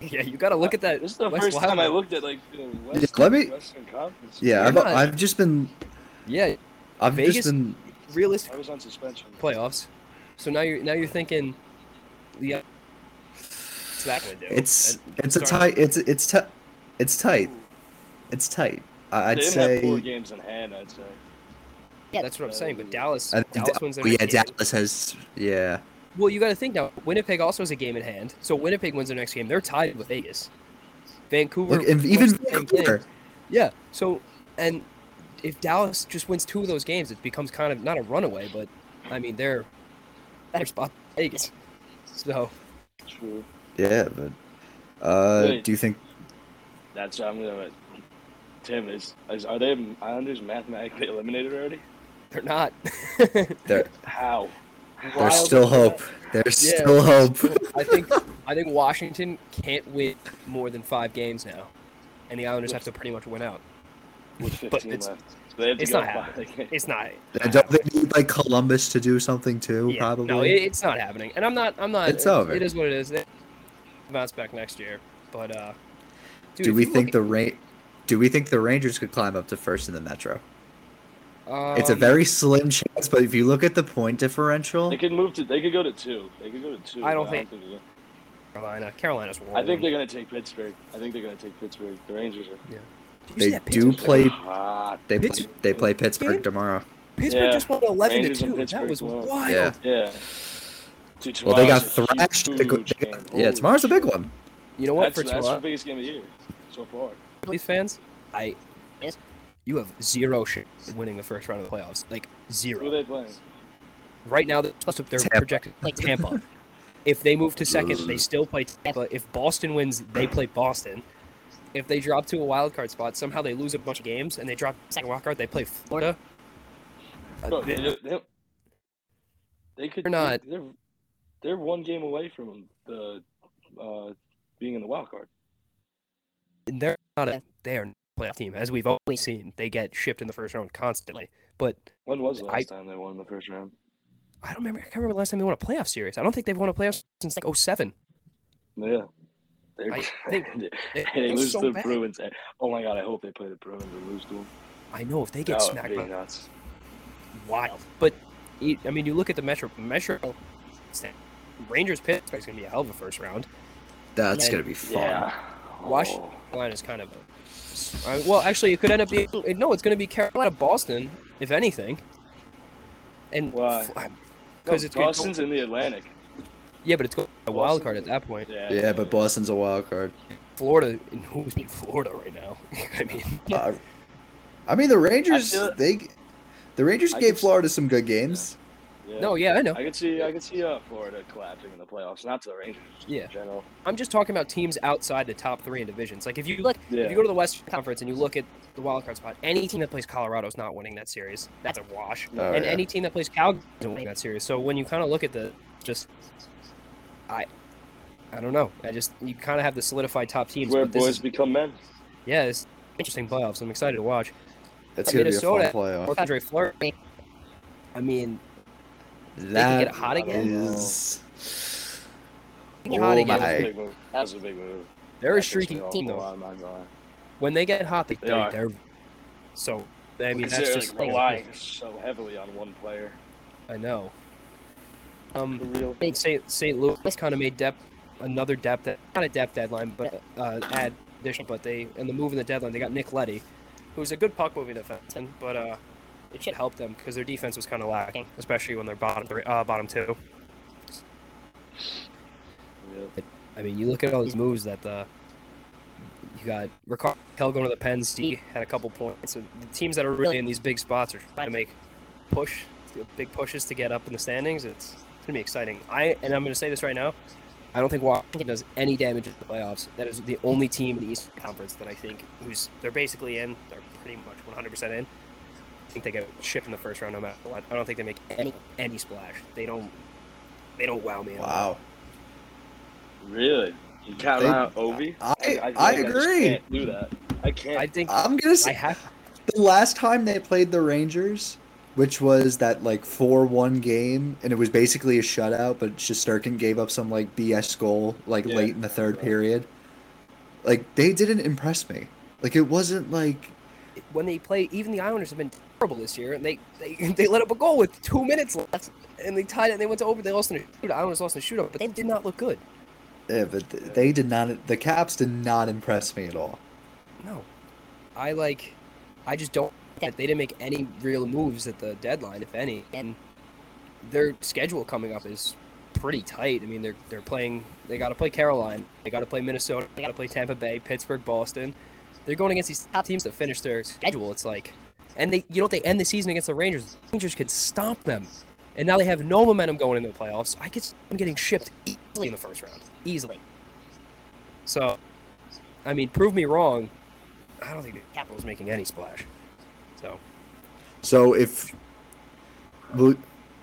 yeah, you got to look at that. This is the West first Wild time I looked at like the West, let me- Western Conference. Yeah, I've, not- I've just been. Yeah, I've Vegas- just been. realistic I was on suspension. playoffs. So now you're now you're thinking, yeah, what's that gonna? It's And it's a tight. It's it's tight. It's tight. It's tight. I- I'd they didn't have four say. games in hand. I'd say. Yeah, That's what I'm uh, saying. But Dallas, I- Dallas wins their yeah, game. Dallas has. Yeah. Well, you got to think now. Winnipeg also has a game in hand. So Winnipeg wins their next game. They're tied with Vegas. Vancouver. Look, and even wins the same thing. Vancouver. Yeah. So and if Dallas just wins two of those games, it becomes kind of not a runaway, but I mean they're better spot than Vegas. So True. Yeah, but uh, Wait. do you think That's what I'm gonna. Tim is, is are they Islanders mathematically eliminated already? they're not. there How? there's Wild. still hope? There's Yeah. still hope. I think I think Washington can't win more than five games now, and the Islanders have to pretty much win out. With 15 it's- left. So they have to it's not happening. It's not. Don't they need like Columbus to do something too? Yeah, probably. no, it, it's not happening. And I'm not. I'm not. It's over. It is what it is. They bounce back next year, but uh, dude, do we think look the Ra- Do we think the Rangers could climb up to first in the Metro? at- it's a um, very slim chance, but if you look at the point differential, They could move to. They could go to two. They could go to two. I don't think- they're gonna- Carolina. Carolina's. I think they're gonna take Pittsburgh. I think they're gonna take Pittsburgh. The Rangers are. Yeah. They do play. They play, Pittsburgh- they play Pittsburgh tomorrow. Pittsburgh Yeah. just won eleven Rangers to two. That was wild. Yeah. Yeah. Dude, Well, they got thrashed. They they got- yeah, Holy tomorrow's a big one. You know what? That's, For that's the tomorrow, biggest game of the year so far. Phillies fans, I you have zero shit at winning the first round of the playoffs. Like zero. Who are zero. they playing? Right now, they're they're Tampa. projected to play Tampa. if they move to second, they still play Tampa. If Boston wins, they play Boston. If they drop to a wild card spot, somehow they lose a bunch of games and they drop second wild card, they play Florida. Uh, Bro, they- they, they, they could. They're not- They're, they're one game away from the uh, being in the wild card. they're not a they are not a playoff team as we've always seen. They get shipped in the first round constantly. But When was the I- last time they won the first round? I don't remember. I can't remember the last time they won a playoff series. I don't think they've won a playoff since like 07. Yeah. They're, I think they, they- they lose so to the bad. Bruins. Oh my god! I hope they play the Bruins and lose to them. I know if they get That would smacked be by nuts. wild. But I mean, you look at the Metro Metro stand- Rangers Pittsburgh's gonna be a hell of a first round. That's Yeah. gonna be fun. Yeah. Wash- Oh. Line is kind of a uh, well, actually, it could end up being no. It's gonna be Carolina Boston, if anything. And Why? Because No, it's gonna Boston's in the Atlantic. yeah, but it's going a wild card at that point. Yeah. Yeah, but Boston's a wild card. Florida, and who's in Florida right now? I mean, Uh, I mean, the Rangers. feel- They, the Rangers I gave Florida some good games. Yeah. No, yeah, I know. I could see. I could see uh, Florida collapsing in the playoffs. Not to the Rangers. Yeah. In general. I'm just talking about teams outside the top three in divisions. Like if you look, Yeah. if you go to the Western Conference and you look at the wild card spot, any team that plays Colorado is not winning that series. That's a wash. Oh, and yeah. any team that plays Calgary isn't winning that series. So when you kind of look at the, just, I, I don't know. I just you kind of have the solidified top teams. Where but boys is, become men. yeah, it's interesting playoffs. I'm excited to watch. That's gonna Minnesota- be a fun playoff. Andre Fleury. I mean, That get hot again? is- get hot Oh again. That was a big move. That was a big move. they're a That pissed streaky team though. lot, I'm not gonna lie. When they get hot, they, They they're, they're so. I mean, that's they're just like relying so heavily on one player. I know. Um, For real. St. St. Louis kind of made depth another depth not a depth deadline, but uh, add addition. But they and the move in the deadline they got Nick Leddy, who's a good puck moving defenseman, but uh, it should help them because their defense was kind of lacking, especially when they're bottom three, uh, bottom two. I mean, you look at all these moves that the you got Ricardo going to the Pens. D had a couple points. So the teams that are really in these big spots are trying to make push big pushes to get up in the standings. It's, it's gonna be exciting. I and I'm gonna say this right now. I don't think Washington does any damage in the playoffs. That is the only team in the Eastern Conference that I think who's they're basically in. They're pretty much 100% in. I think they get shipped in the first round no matter what. I don't think they make any any splash. They don't. They don't wow me. Wow. Really? You count They- out Ovi? I- feel I like just agree. can't do that. I can't. I think I'm gonna I say have. the last time they played the Rangers, which was that like four-one game, and it was basically a shutout, but Shesterkin gave up some like BS goal like Yeah. late in the third period. Like they didn't impress me. Like it wasn't like when they play, even the Islanders have been terrible this year, and they they, they let up a goal with two minutes left, and they tied it. and They went to over. They lost in a shootout. Islanders lost in a shootout, but they did not look good. yeah, but they did not. The Caps did not impress me at all. No, I like. I just don't. That they didn't make any real moves at the deadline, if any, and their schedule coming up is pretty tight. I mean, they're they're playing. They got to play Caroline. They got to play Minnesota. They got to play Tampa Bay, Pittsburgh, Boston. They're going against these top teams to finish their schedule. It's like, And they, you know, they end the season against the Rangers. The Rangers could stomp them, and now they have no momentum going into the playoffs. I could see them getting shipped easily in the first round, easily. So, I mean, prove me wrong. I don't think the Capitals making any splash. So, So if,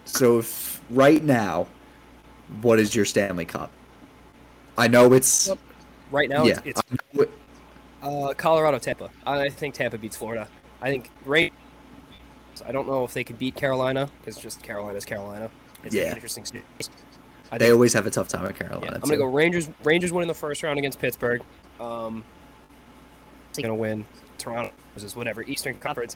so if right now, what is your Stanley Cup? I know it's right now yeah. it's, it's I know it- Uh, Colorado, Tampa. I think Tampa beats Florida. I think Ray. I don't know if they could beat Carolina because just Carolina's Carolina. It's Yeah. an interesting series. I they think, always have a tough time at yeah, Carolina. I'm gonna go Rangers. Rangers win in the first round against Pittsburgh. Um, gonna win. Toronto versus whatever Eastern Conference.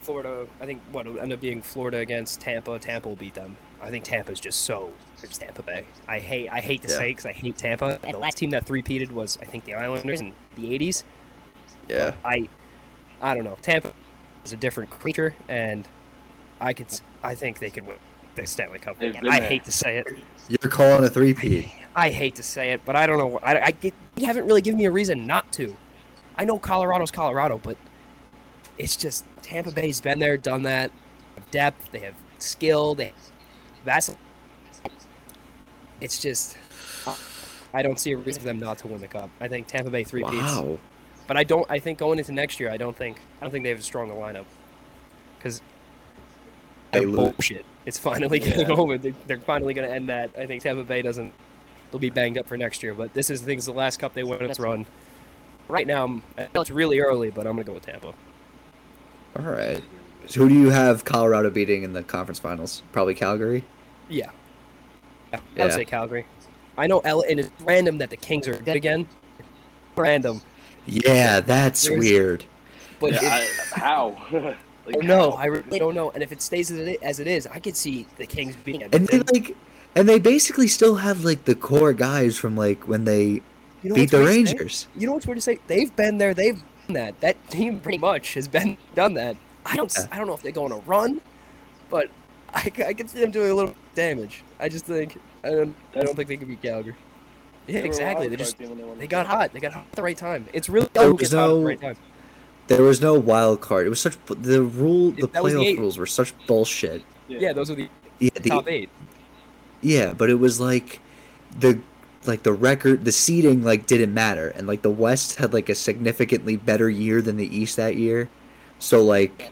Florida. I think what will end up being Florida against Tampa. Tampa will beat them. I think Tampa's just so. It's Tampa Bay. I hate. I hate to Yeah. say because I hate Tampa. And the last team that three-peated was I think the Islanders in the '80s. Yeah. I, I don't know. Tampa is a different creature, and I could. s- I think they could win the Stanley Cup. Again. I there. hate to say it. You're calling a three-peat. I hate to say it, but I don't know. I, I get, you haven't really given me a reason not to. I know Colorado's Colorado, but it's just Tampa Bay's been there, done that. Depth, they have skill, they that's. It's just, I don't see a reason for them not to win the cup. I think Tampa Bay three peats, Wow. But I don't. I think going into next year, I don't think. I don't think they have a stronger lineup because They they're bullshit. It's finally getting over. They're, they're finally going to end that. I think Tampa Bay doesn't. They'll be banged up for next year, but this is I think it's the last cup they win in its run. Right now, I'm, know it's really early, but I'm going to go with Tampa. All right. So who do you have Colorado beating in the conference finals? Probably Calgary. Yeah. yeah Yeah. I'd say Calgary. I know L, and it's random that the Kings are good again. Random, Yeah, that's There's- weird. but Yeah, if, I, how? like, I know. how? I really don't know. And if it stays as it, as it is, I could see the Kings beating And they like, and they basically still have like the core guys from like when they You know beat the weird to say? Rangers. You know what's weird to say? They've been there. They've done that. That team pretty much has been done that. I don't. Yeah. I don't know if they go on a run, but I, I can see them doing a little damage. I just think I don't. I don't think they can beat Calgary. Yeah, They exactly. They just team they got hot. They got hot at the right time. It's really There oh, was gets the no- right time. There was no wild card. It was such the rule. The That was the playoff eight. rules were such bullshit. Yeah, those are the Yeah, the, top eight. yeah, but it was like the like the record, the seeding like didn't matter, and like the West had like a significantly better year than the East that year. So like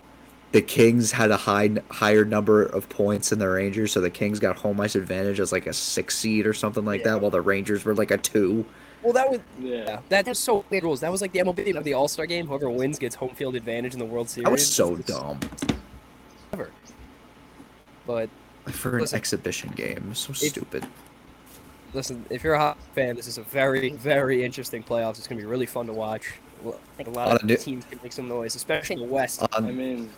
the Kings had a high higher number of points than the Rangers, so the Kings got home ice advantage as like a six seed or something like Yeah. that, while the Rangers were like a two. Well, that was Yeah. yeah. That was so weird rules. That was like the MLB of the All Star game. Whoever wins gets home field advantage in the World Series. That was so It's dumb Ever. But for an Listen, exhibition game. So if- stupid. listen, if you're a hot fan, this is a very, very interesting playoffs. It's gonna be really fun to watch. Well, I think a lot Lot of of new- teams can make some noise, especially in the West. I mean,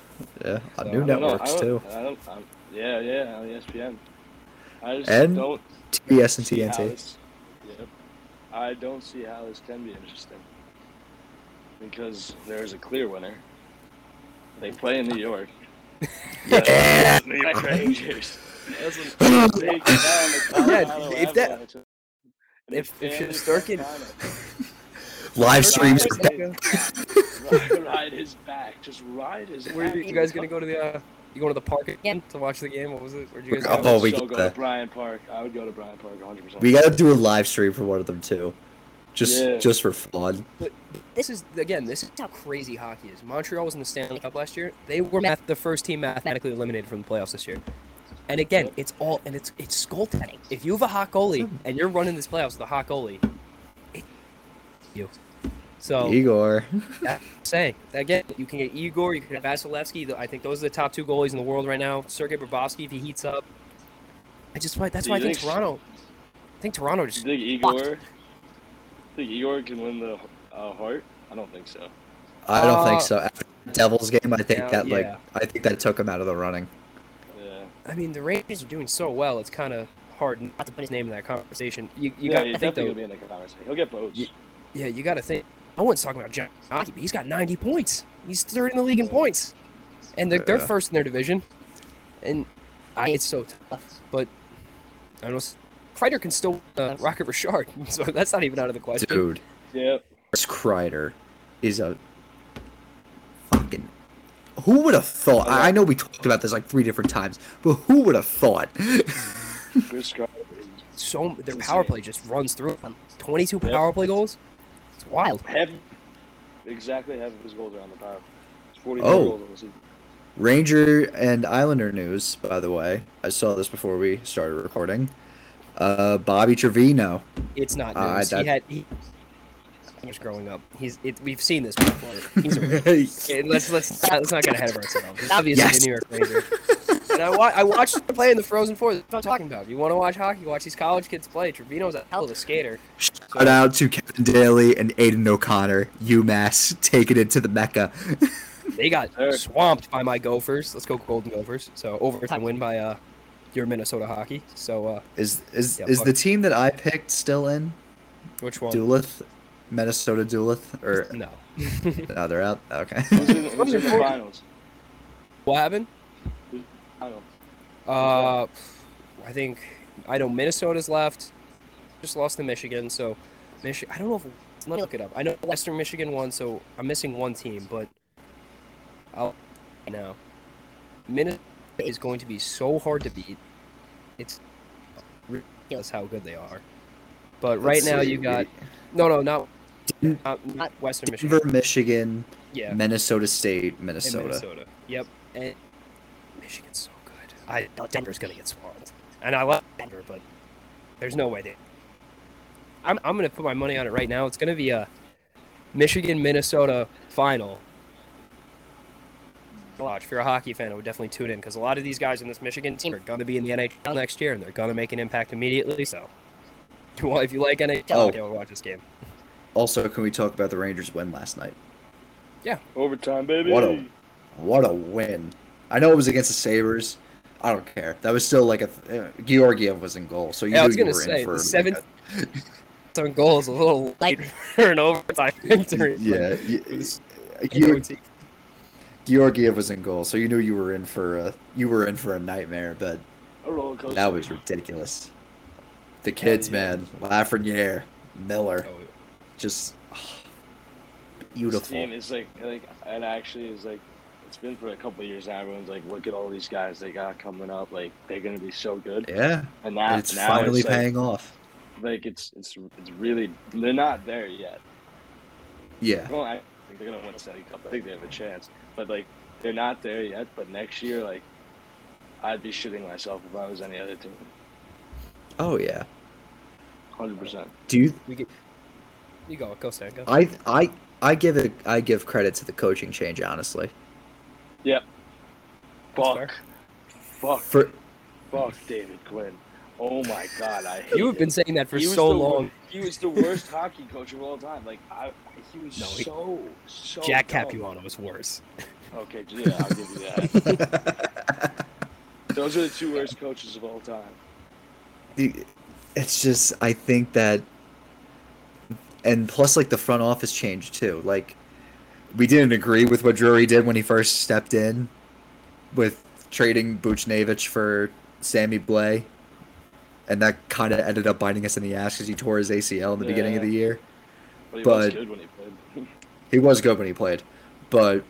yeah, on so, new I I don't know, networks I don't, too. I don't, yeah, yeah, on ESPN. I just And don't TBS and TNT. this. Yep. I don't see how this can be interesting. Because there's a clear winner. They play in New York. Yeah. New York Rangers. Listen, Take down the Colorado if that- if- if Stanley Shesterkin- Cup final. Live streams. Ride are his back. ride his back. Just ride his where back. you, you guys gonna go to the? Uh, you going to the park again to watch the game? What was it? Where'd you guys Oh, go? I would we so get go that. to Bryant Park. I would go to Bryant Park 100%. We gotta do a live stream for one of them too, just Yeah. just for fun. This is again. This is how crazy hockey is. Montreal was in the Stanley Cup last year. They were math- the first team mathematically eliminated from the playoffs this year. And again, it's all and it's it's goaltending. If you have a hot goalie and you're running this playoffs with a hot goalie, it, you. So Igor. I'm saying again, you can get Igor, you can have Vasilevskiy. I think those are the top two goalies in the world right now. Sergei Bobrovsky, if he heats up, I just that's Do why I think think- Toronto. I think Toronto You just think Igor? Think Igor can win the uh, Hart? I don't think so. I don't think Uh, so. After the Devils game, I think yeah, that like yeah. I think that took him out of the running. Yeah. I mean, the Rangers are doing so well. It's kind of hard not to put his name in that conversation. You, you yeah, got to think though. gonna be in the conversation. He'll get votes. Ye- Yeah, you got to think. No one's talking about John Hockey, but he's got 90 points. He's third in the league in points, and they're, they're first in their division. And I, it's so tough. But I don't know. Kreider can still uh, Rocket Richard, so that's not even out of the question. Dude, Yep. Chris Kreider is a fucking who would have thought? I I know we talked about this like three different times, but who would have thought? Chris Carter So their power play just runs through them. 22 power play goals. It's wild. half, exactly half of his goals are on the power. It's 44 Oh. goals on the season. Ranger and Islander news, by the way. I saw this before we started recording. Uh, Bobby Trivigno. It's not Uh, that- he had he, he was growing up. He's it, we've seen this before. He's a, let's let's let's not get ahead of ourselves. He's obviously Yes. a New York Ranger. And I, wa- I watched him play in the Frozen Four. That's what I'm talking about. You want to watch hockey? Watch these college kids play. Trivigno's a hell of a skater. Shout out to Kevin Daly and Aiden O'Connor, UMass, taking it to the Mecca. They got Sure. swamped by my Gophers. Let's go Golden Gophers. So overtime win by uh your Minnesota hockey. So uh Is is Yeah, is fuck. the team that I picked still in? which one? Duluth, Minnesota Duluth, or No. no? They're out. Okay. Who's in, who's in the finals? what happened? I. Uh, I think I know Minnesota's left. Just lost to Michigan, so Michigan. I don't know if let me look it up. I know Western Michigan won, so I'm missing one team, but I'll now. Minnesota is going to be so hard to beat. It's ridiculous how good they are. But right Let's now see. you got no, no, not not, not Western Michigan. Denver, Michigan, Yeah, Minnesota State, and Minnesota. Minnesota. Yep. And Michigan's so good. I Denver's gonna get swamped, and I love Denver, but there's no way they. I'm I'm gonna put my money on it right now. It's gonna be a Michigan Minnesota final. Watch if you're a hockey fan, I would definitely tune in because a lot of these guys in this Michigan team are gonna be in the NHL next year, and they're gonna make an impact immediately. So, well, if you like NHL, Oh. okay, watch this game. Also, can we talk about the Rangers' win last night? Yeah, overtime, baby. What a what a win! I know it was against the Sabres. I don't care. That was still like a uh, Georgiev was in goal, so you Yeah, I knew was you gonna were say in for the like, seven goals a little light for an overtime victory. Yeah, y- Georgiev was in goal, so you knew you were in for a you were in for a nightmare. But A that was ridiculous. The kids, yeah. man, Lafreniere, Miller, Oh, just This beautiful. team is like, like, it actually is like, it's been for a couple of years now. Everyone's like, look at all these guys they got coming up. Like, they're gonna be so good. Yeah, And now, it's now finally it's like, paying off. like it's it's it's really they're not there yet. Yeah, Well, I think they're gonna win a Stanley Cup. I think they have a chance, but like they're not there yet. But next year, like I'd be shitting myself if I was any other team. oh yeah. Hundred percent. Do you we get. You go, go, Stan, go. I I I give it I give credit to the coaching change honestly. That's fair. Fuck. Fuck. For Fuck David Quinn. Oh my god, I hate You have him. been saying that for He was so the long. wor- He was the worst hockey coach of all time. Like I, he was No, he- so so. Jack dumb. Capuano was worse. Okay, yeah, I'll give you that. Those are the two worst coaches of all time. The- it's just I think that and plus like the front office changed too. Like we didn't agree with what Drury did when he first stepped in with trading Buchnevich for Sammy Blais. And that kind of ended up biting us in the ass because he tore his ACL in the beginning of the year. But he was good when he played. He was good when he played, but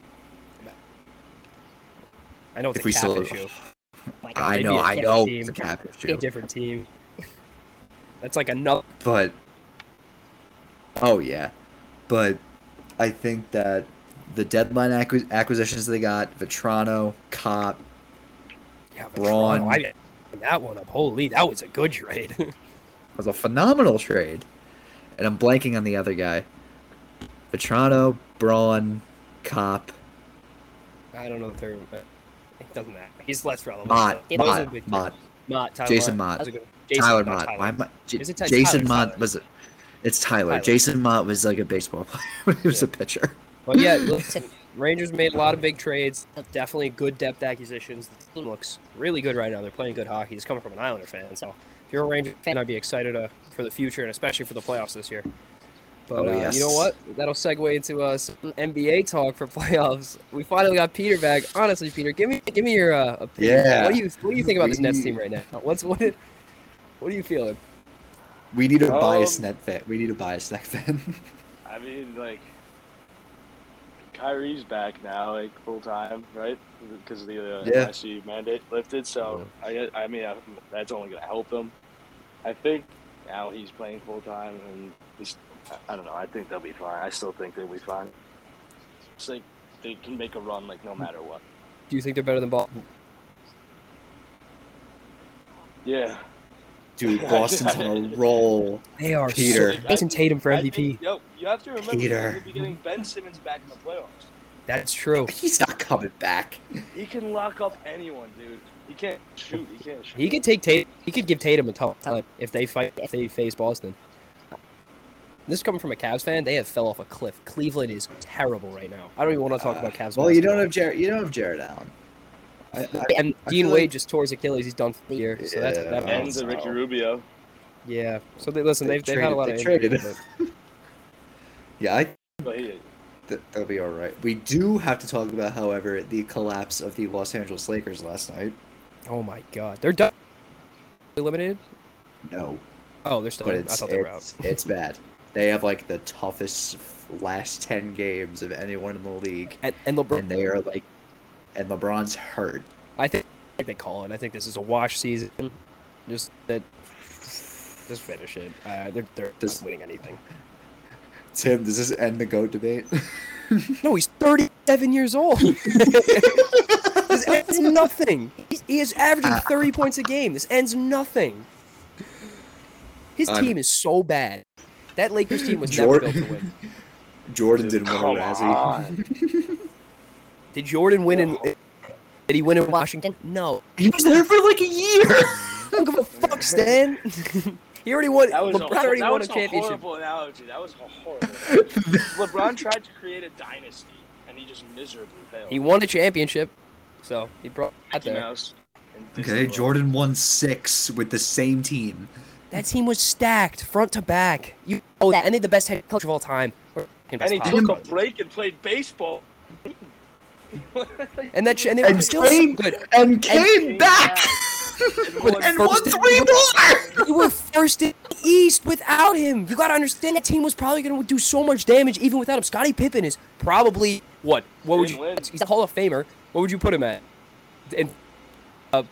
I know it's If a we cap still- issue. I know, I know team. it's a cap A different team. That's like another. But oh yeah, but I think that the deadline acqui- acquisitions they got Vatrano, Copp, Yeah, Braun. Toronto, I that one up. Holy, that was a good trade. That was a phenomenal trade, and I'm blanking on the other guy. Vatrano, Braun, Copp, I don't know the third, one, but it doesn't matter. He's less relevant. Motte, so- Motte. Motte, Motte, Tyler Jason Motte. Motte. That was a good- Jason, Tyler Motte. Tyler. Why am I- J- Is it Ty- Jason Tyler, Motte was. It's Tyler. Tyler. Jason Motte was like a baseball player he was Yeah. a pitcher. But yeah, listen, Rangers made a lot of big trades. Definitely good depth acquisitions. The team looks really good right now. They're playing good hockey. It's coming from an Islander fan, so if you're a Ranger fan, I'd be excited uh, for the future and especially for the playoffs this year. But Oh, uh, yes. you know what? That'll segue into uh, some NBA talk for playoffs. We finally got Peter back. Honestly, Peter, give me give me your uh, opinion. Yeah. What do you what do you think about this Nets team right now? What's what? What are you feeling? We need a Um, biased net fan. We need a biased net fan. I mean, like Kyrie's back now, like full time, right? Because the uh, Yeah. NYC mandate lifted. So I, I mean, I, that's only gonna help him. I think now he's playing full time, and he's, I- I don't know. I think they'll be fine. I still think they'll be fine. It's like they can make a run, like no matter what. Do you think they're better than Boston? Yeah. Dude, Boston's on a roll. They are. Peter. So, Jayson Tatum for MVP. think- yo, you have to remember Peter. they're gonna be getting Ben Simmons back in the playoffs. That's true. He's not coming back. He can lock up anyone, dude. He can't shoot. He can't shoot. He could take Tatum. He could give Tatum a tough time if they fight. If they face Boston. This is coming from a Cavs fan. They have fell off a cliff. Cleveland is terrible right now. I don't even want to talk uh, about Cavs. Well, you don't have Jarrett. You don't have Jarrett Allen. I, I, And I Dean Wade like- just tore his Achilles. He's done for the year. So that's Yeah. that and means, the Ricky Rubio. yeah. So they listen. They They've, they've had a lot traded- of they injuries, traded. but- yeah, I But he, th- that'll be all right. We do have to talk about, however, the collapse of the Los Angeles Lakers last night. Oh my God, they're done. Eliminated. No, Oh, they're still. but in. I it's thought they were out. it's, it's bad. They have like the toughest last ten games of anyone in the league, And, and LeBron. and they are like, and LeBron's hurt. I think, they call it. I think this is a wash season. Just that. Just finish it. Uh, they're they're Just- not winning anything. Tim, does this end the goat debate? No, he's 37 years old. this ends nothing. He's, he is averaging 30 points a game. This ends nothing. His I'm- team is so bad. That Lakers team was Jordan- never built to win. Jordan didn't win a come Razzie. on. Did Jordan win in? Did he win in Washington? No. He was there for like a year. I don't give a fuck, Stan. he already won. That was a, LeBron already that won a was championship. horrible analogy. That was a horrible. LeBron tried to create a dynasty, and he just miserably failed. He won a championship, so he brought that Mickey there. Mouse. Okay, Jordan won six with the same team. That team was stacked front to back. You oh and they had the best head coach of all time. And he Pop. took a break and played baseball. and that sh- and they were And still came- so good. And came came back And With won and won three more. You were first in the East without him. You gotta understand that team was probably gonna do so much damage even without him. Scottie Pippen is probably what? What would you? win. He's a Hall of Famer. What would you put him at? In uh,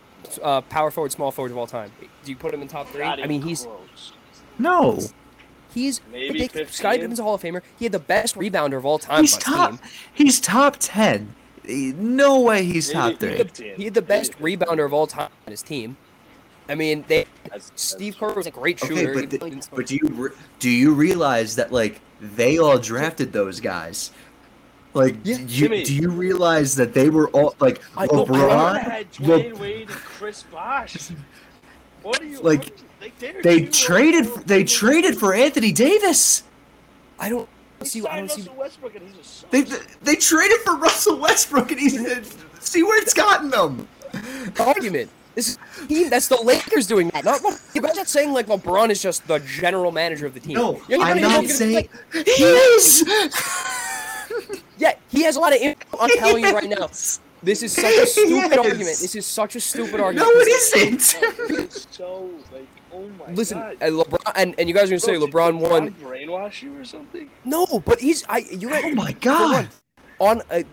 uh, power forward, small forward of all time. Do you put him in top three? Not I mean, he's close. No, he's Maybe ridiculous. Scottie Pippen's a Hall of Famer. He had the best rebounder of all time. he's top. Team. He's top ten. No way he's top three. 15. He had the best Maybe rebounder of all time on his team. I mean, they That's- Steve Kerr was a great Okay, shooter. but, the- but do you re- do you realize that like they all drafted those guys? Like, Yeah. you, do you realize that they were all like I- LeBron LeBron? had Le- Wade and Chris Bosh. What are you Like, what are you- they're they traded. They traded for Anthony Davis. I don't They see. I signed don't see. Russell Westbrook and he's a sucker. They they traded for Russell Westbrook, and he's see where it's gotten them. argument. This is team. That's the Lakers doing that. Not Le- you guys not saying like LeBron is just the general manager of the team. No, You're I'm even not saying like, he is. yeah, he has a lot of. Info. I'm telling you right now. This is such a stupid Yes. argument. This is such a stupid argument. No, argument. it isn't. So like, oh my Listen, god. and LeBron, and, and you guys are gonna say Bro, did LeBron won. brainwash you or something? No, but he's. I. You're. Oh my god. on a.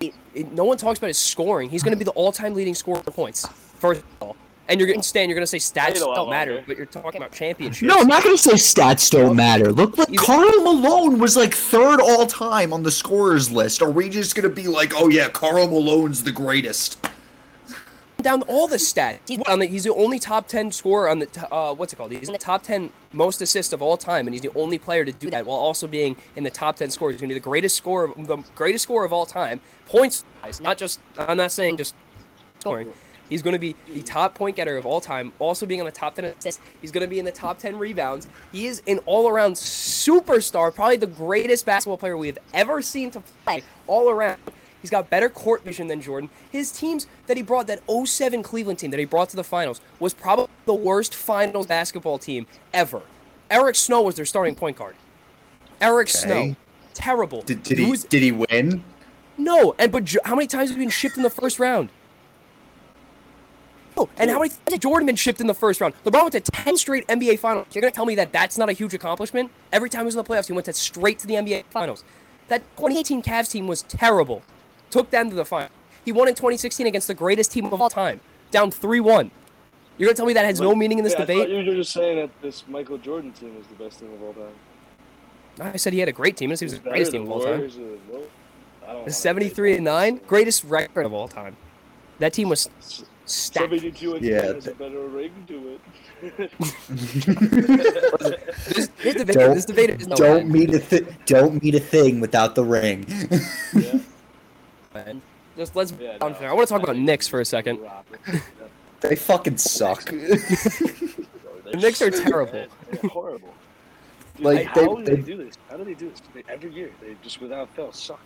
it- it- no one talks about his scoring. He's going to be the all-time leading scorer for points. First of all, and you're going to stand. You're going to say stats Wait a while don't matter, but you're talking about championships. No, I'm not gonna say stats don't matter. Look, like You- Karl Malone was like third all time on the scorers list. Are we just gonna be like, oh yeah, Karl Malone's the greatest? Down all the stats. He's, on the, he's the only top ten scorer on the t- uh, what's it called? He's in the top ten most assists of all time, and he's the only player to do that while also being in the top ten scorers. He's going to be the greatest scorer, the greatest scorer of all time, points wise. Not just. I'm not saying just scoring. He's going to be the top point getter of all time, also being on the top 10 assists. He's going to be in the top 10 rebounds. He is an all around superstar, probably the greatest basketball player we have ever seen to play all around. He's got better court vision than Jordan. His teams that he brought, that 07 Cleveland team that he brought to the finals, was probably the worst finals basketball team ever. Eric Snow was their starting point guard. Eric Okay. Snow. Terrible. Did, did he was- did he win? no, and but how many times have he been shipped in the first round? Oh, and how many times has Jordan been shipped in the first round? LeBron went to 10 straight NBA finals. You're going to tell me that that's not a huge accomplishment? Every time he was in the playoffs, he went to straight to the NBA finals. That 2018 Cavs team was terrible. Took them to the final. He won in 2016 against the greatest team of all time, down 3-1. You're gonna tell me that has no meaning in this yeah, I thought debate? you were just saying that this Michael Jordan team is the best team of all time. I said he had a great team. This was the greatest team of all time. The- no, I don't The wanna 73 say and that. 9, greatest record of all time. That team was stacked. 72 and Yeah, 10 has a better ring to it. This, this debate, Don't- this debate is no don't end. meet a th- don't meet a thing without the ring. yeah, Man. Mm-hmm. Just let's. yeah, I want to talk about think Knicks for a second. They fucking suck. The Knicks are terrible. They're horrible. Dude, Like, like, they- how do they, they- do this? How do they do this? They, every year, they just without fail suck.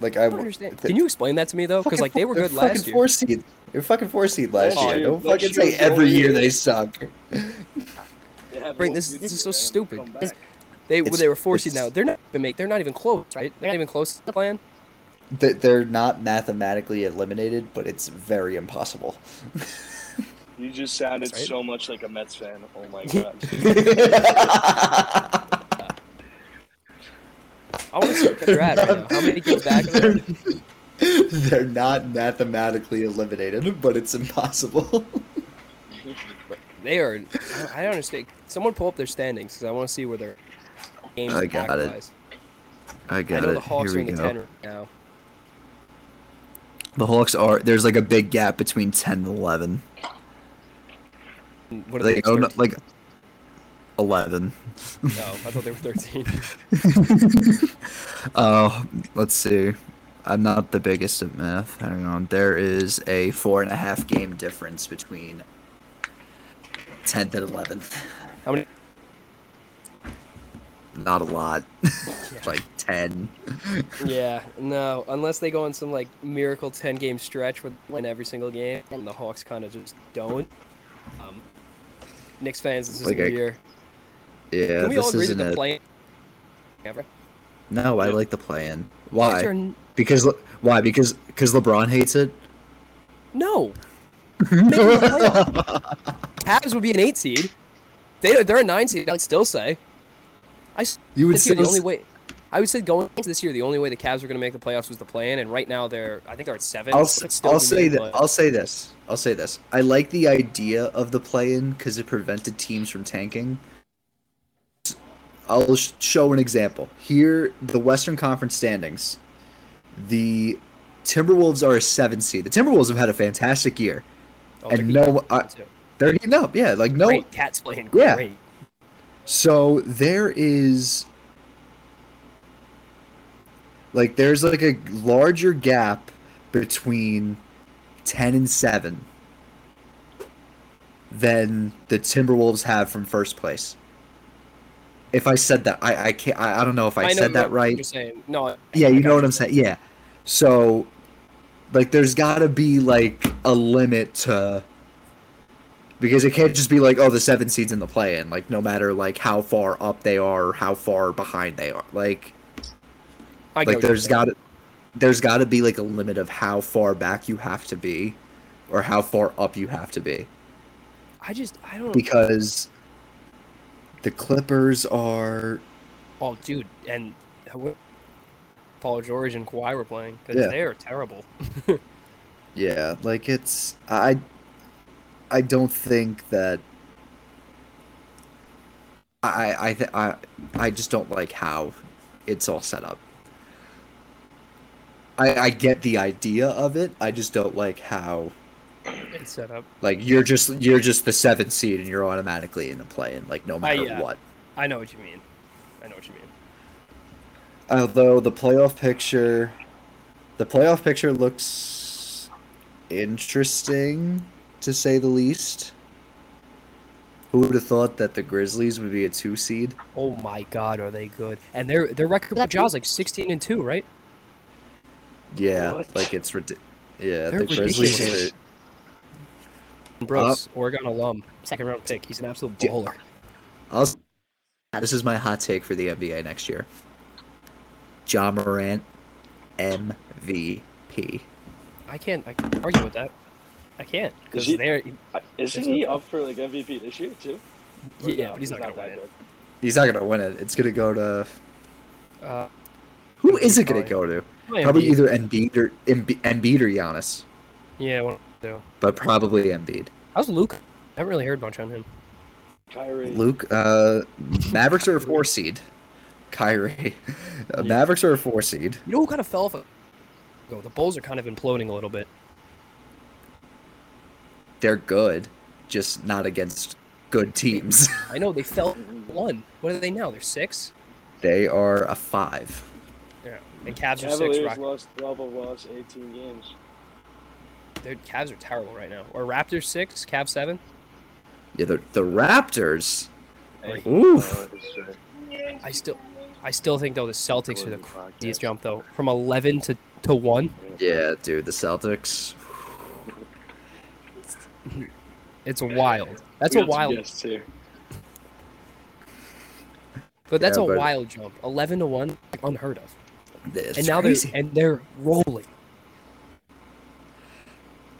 like I I don't understand. Can you explain that to me though? Because like they were they're good fucking last year. Four seed. They're fucking four seed last Last year. year- Don't fucking say every year year- they suck. They have Bring this- this is so stupid. Come This- back. They It's- they were four seed now. They're not even make. They're not even close, right? They're not even close to the plan. They- They're not mathematically eliminated, but it's very impossible. You just sounded right. so much like a Mets fan. Oh my god. I want to see what they're at right now. How many games back? are they? They're not mathematically eliminated, but it's impossible. They are. I don't understand. Someone pull up their standings because I want to see where their games I got it. lies. I I know it. the Hawks Here are we in the go. ten right now. The Hawks are. There's like a big gap between ten and eleven. What are Like, they? oh, no, like eleven. No, I thought they were thirteen. Oh, let's see. I'm not the biggest at math. Hang on. There is a four and a half game difference between 10th and 11th. How many? Not a lot. like 10. Yeah, no. Unless they go on some like miracle ten game stretch they win every single game, and the Hawks kind of just don't. Um, Knicks fans, this is Like a year. Yeah, Can we all this agree that the play? Ever? No, I like the play-in. Why? are n- Because why? Because because LeBron hates it. No. Cavs would be an eight seed. They they're a nine seed. I'd still say. I You would year, the only way. I would say going into this year, the only way the Cavs were going to make the playoffs was the play-in, and right now they're I think they're at seven. I'll, I'll say that I'll say this. I'll say this. I like the idea of the play-in because it prevented teams from tanking. I'll sh- show an example. Here, the Western Conference standings. The Timberwolves are a seven seed. The Timberwolves have had a fantastic year. Oh, and no, I-. They're heating up, yeah. Like no, Great, Cat's playing Yeah. So there is like there's like a larger gap between 10 and 7 than the Timberwolves have from first place. If I said that, I I can't I, I don't know if I, know said that right. You're saying no. Yeah, you know what I'm saying. Yeah. So like there's got to be like a limit to because it can't just be like oh the seven seeds in the play in like no matter like how far up they are or how far behind they are. Like I like there's got to there's got to be like a limit of how far back you have to be or how far up you have to be I just I don't. because the Clippers are Oh, dude, and Paul George and Kawhi were playing because Yeah. they're terrible. Yeah, like it's I I don't think that I I th- I I just don't like how it's all set up. I I get the idea of it. I just don't like how It's set up. like you're just you're just the seventh seed and you're automatically in the play and like no matter yeah. Uh, what. I know what you mean. I know what you mean. Although the playoff picture the playoff picture looks interesting to say the least. Who would have thought that the Grizzlies would be a two seed? Oh my God, are they good? And their their record with Jaws like sixteen and two, right? Yeah, What? like it's ridiculous. Yeah, They're the Grizzlies. ridiculous. Are, Brooks, Oregon alum, second round pick. He's an absolute Yeah. bowler. I'll, this is my hot take for the NBA next year. Ja Morant, MVP. I can't. I can't argue with that. I can't because he- they're. Uh, Isn't he up for like MVP this year too? Or Yeah, no, but he's not gonna that win it. He's not gonna win it. It's gonna go to Uh, Who is it going to go to? Probably Probably Embiid. either Embiid or Embi- Embiid or Giannis, Yeah, one, two. but probably Embiid. How's Luka? I haven't really heard much on him. Kyrie. Luka, uh, Mavericks are a four seed. Kyrie, uh, Mavericks are a four seed. You know who kind of fell off? A... Go. The Bulls are kind of imploding a little bit. They're good, just not against good teams. I know they fell one. What are they now? They're six. they are a five. Yeah. And Cavs are six. Cavaliers Rock- lost 12 of lost 18 games. Their Cavs are terrible right now. Or Raptors six, Cavs seven. Yeah, the the Raptors. Hey, Oof. it's, I still, I still think though the Celtics are the Podcast. craziest jump though, from eleven to to one. Yeah, dude, the Celtics. It's wild. That's a wild, guests here. but that's Yeah, a but- wild jump. Eleven to one, like, unheard of. It's and now crazy. they're and they're rolling.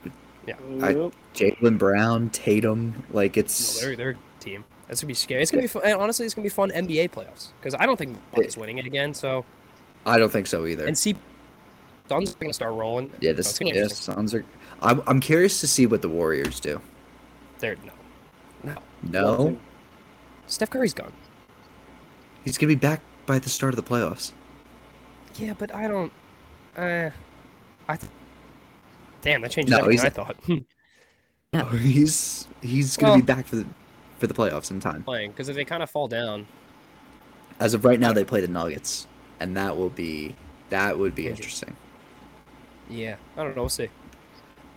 I- Yep. Jaylen Brown, Tatum, like No, it's they're they're a team. That's gonna be scary. It's gonna be fun. And honestly, it's gonna be fun NBA playoffs because I don't think Bucks winning it again. So I don't think so either. and see, Suns are gonna start rolling. yeah, So the it's gonna be yeah, interesting. Suns are. I'm I'm curious to see what the Warriors do. They're no, no. No, Steph Curry's gone. he's gonna be back by the start of the playoffs. Yeah, but I don't. Uh, I. Th- Damn, that changes No, everything. he's- I thought No, he's he's gonna Well- be back for the for the playoffs in time. playing because if they kind of fall down, As of right now, they play the Nuggets, and that will be that would be Interesting. interesting. yeah, I don't know. We'll see.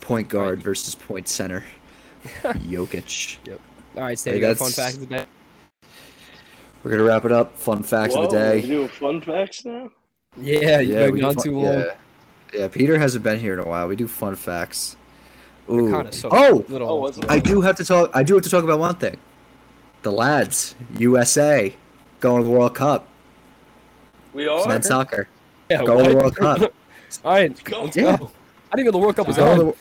Point guard versus point center. Jokic. Yep. All right, Steve, Hey, you got fun that's- fact of the day. We're gonna wrap it up. Fun facts Whoa, of the day. We doing fun facts now? Yeah, you've Yeah, we gone fun- too long. Yeah. yeah, Peter hasn't been here in a while. We do fun facts. Ooh. Kinda so oh, little. Oh. I do have to talk. I do have to talk about one thing. The lads, USA, going to the World Cup. We It's are? men's soccer. Yeah, Going to the? World Cup. All right, Go. let's Yeah. go. I didn't know the World Cup was Going on. to the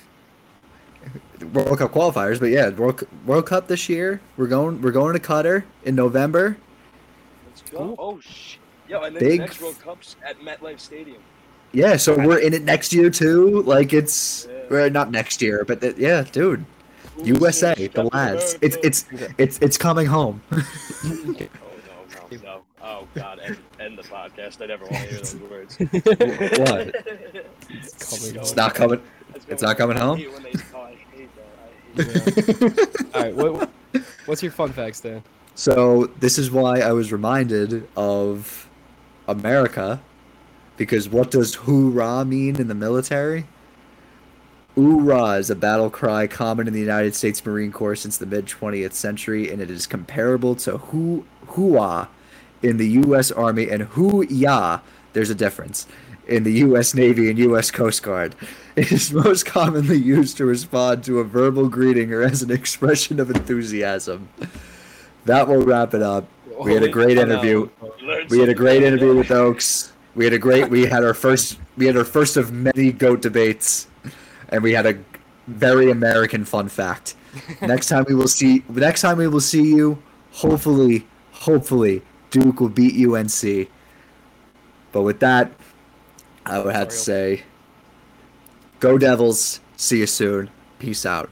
World Cup qualifiers, but yeah, World World Cup this year. We're going. We're going to Qatar in November. Let's go. Oh, shit. Yo, and then Big- the next World Cup's at MetLife Stadium. Yeah, so we're in it next year too. Like it's Yeah. well, not next year, but the, yeah, dude. USA, the lads. It's it's it's it's coming home. Oh, no, no, no. Oh, God. End, end the podcast. I never want to hear those words. what? Coming It's not coming. Let's It's not coming home? All right, what, what's your fun facts, Dan? So this is why I was reminded of America, because what does hoorah mean in the military? Hoorah is a battle cry common in the United States Marine Corps since the mid 20th century, and it is comparable to hoo hooah in the U.S. Army and hoo-yah. There's a difference in the U.S. Navy and U.S. Coast Guard. It is most commonly used to respond to a verbal greeting or as an expression of enthusiasm. That will wrap it up. We had a great interview. We had a great interview with Oaks. We had a great. We had our first. We had our first of many goat debates, and we had a very American fun fact. Next time we will see. Next time we will see you. Hopefully, hopefully, Duke will beat UNC. But with that, I would have to say, go Devils. See you soon. Peace out.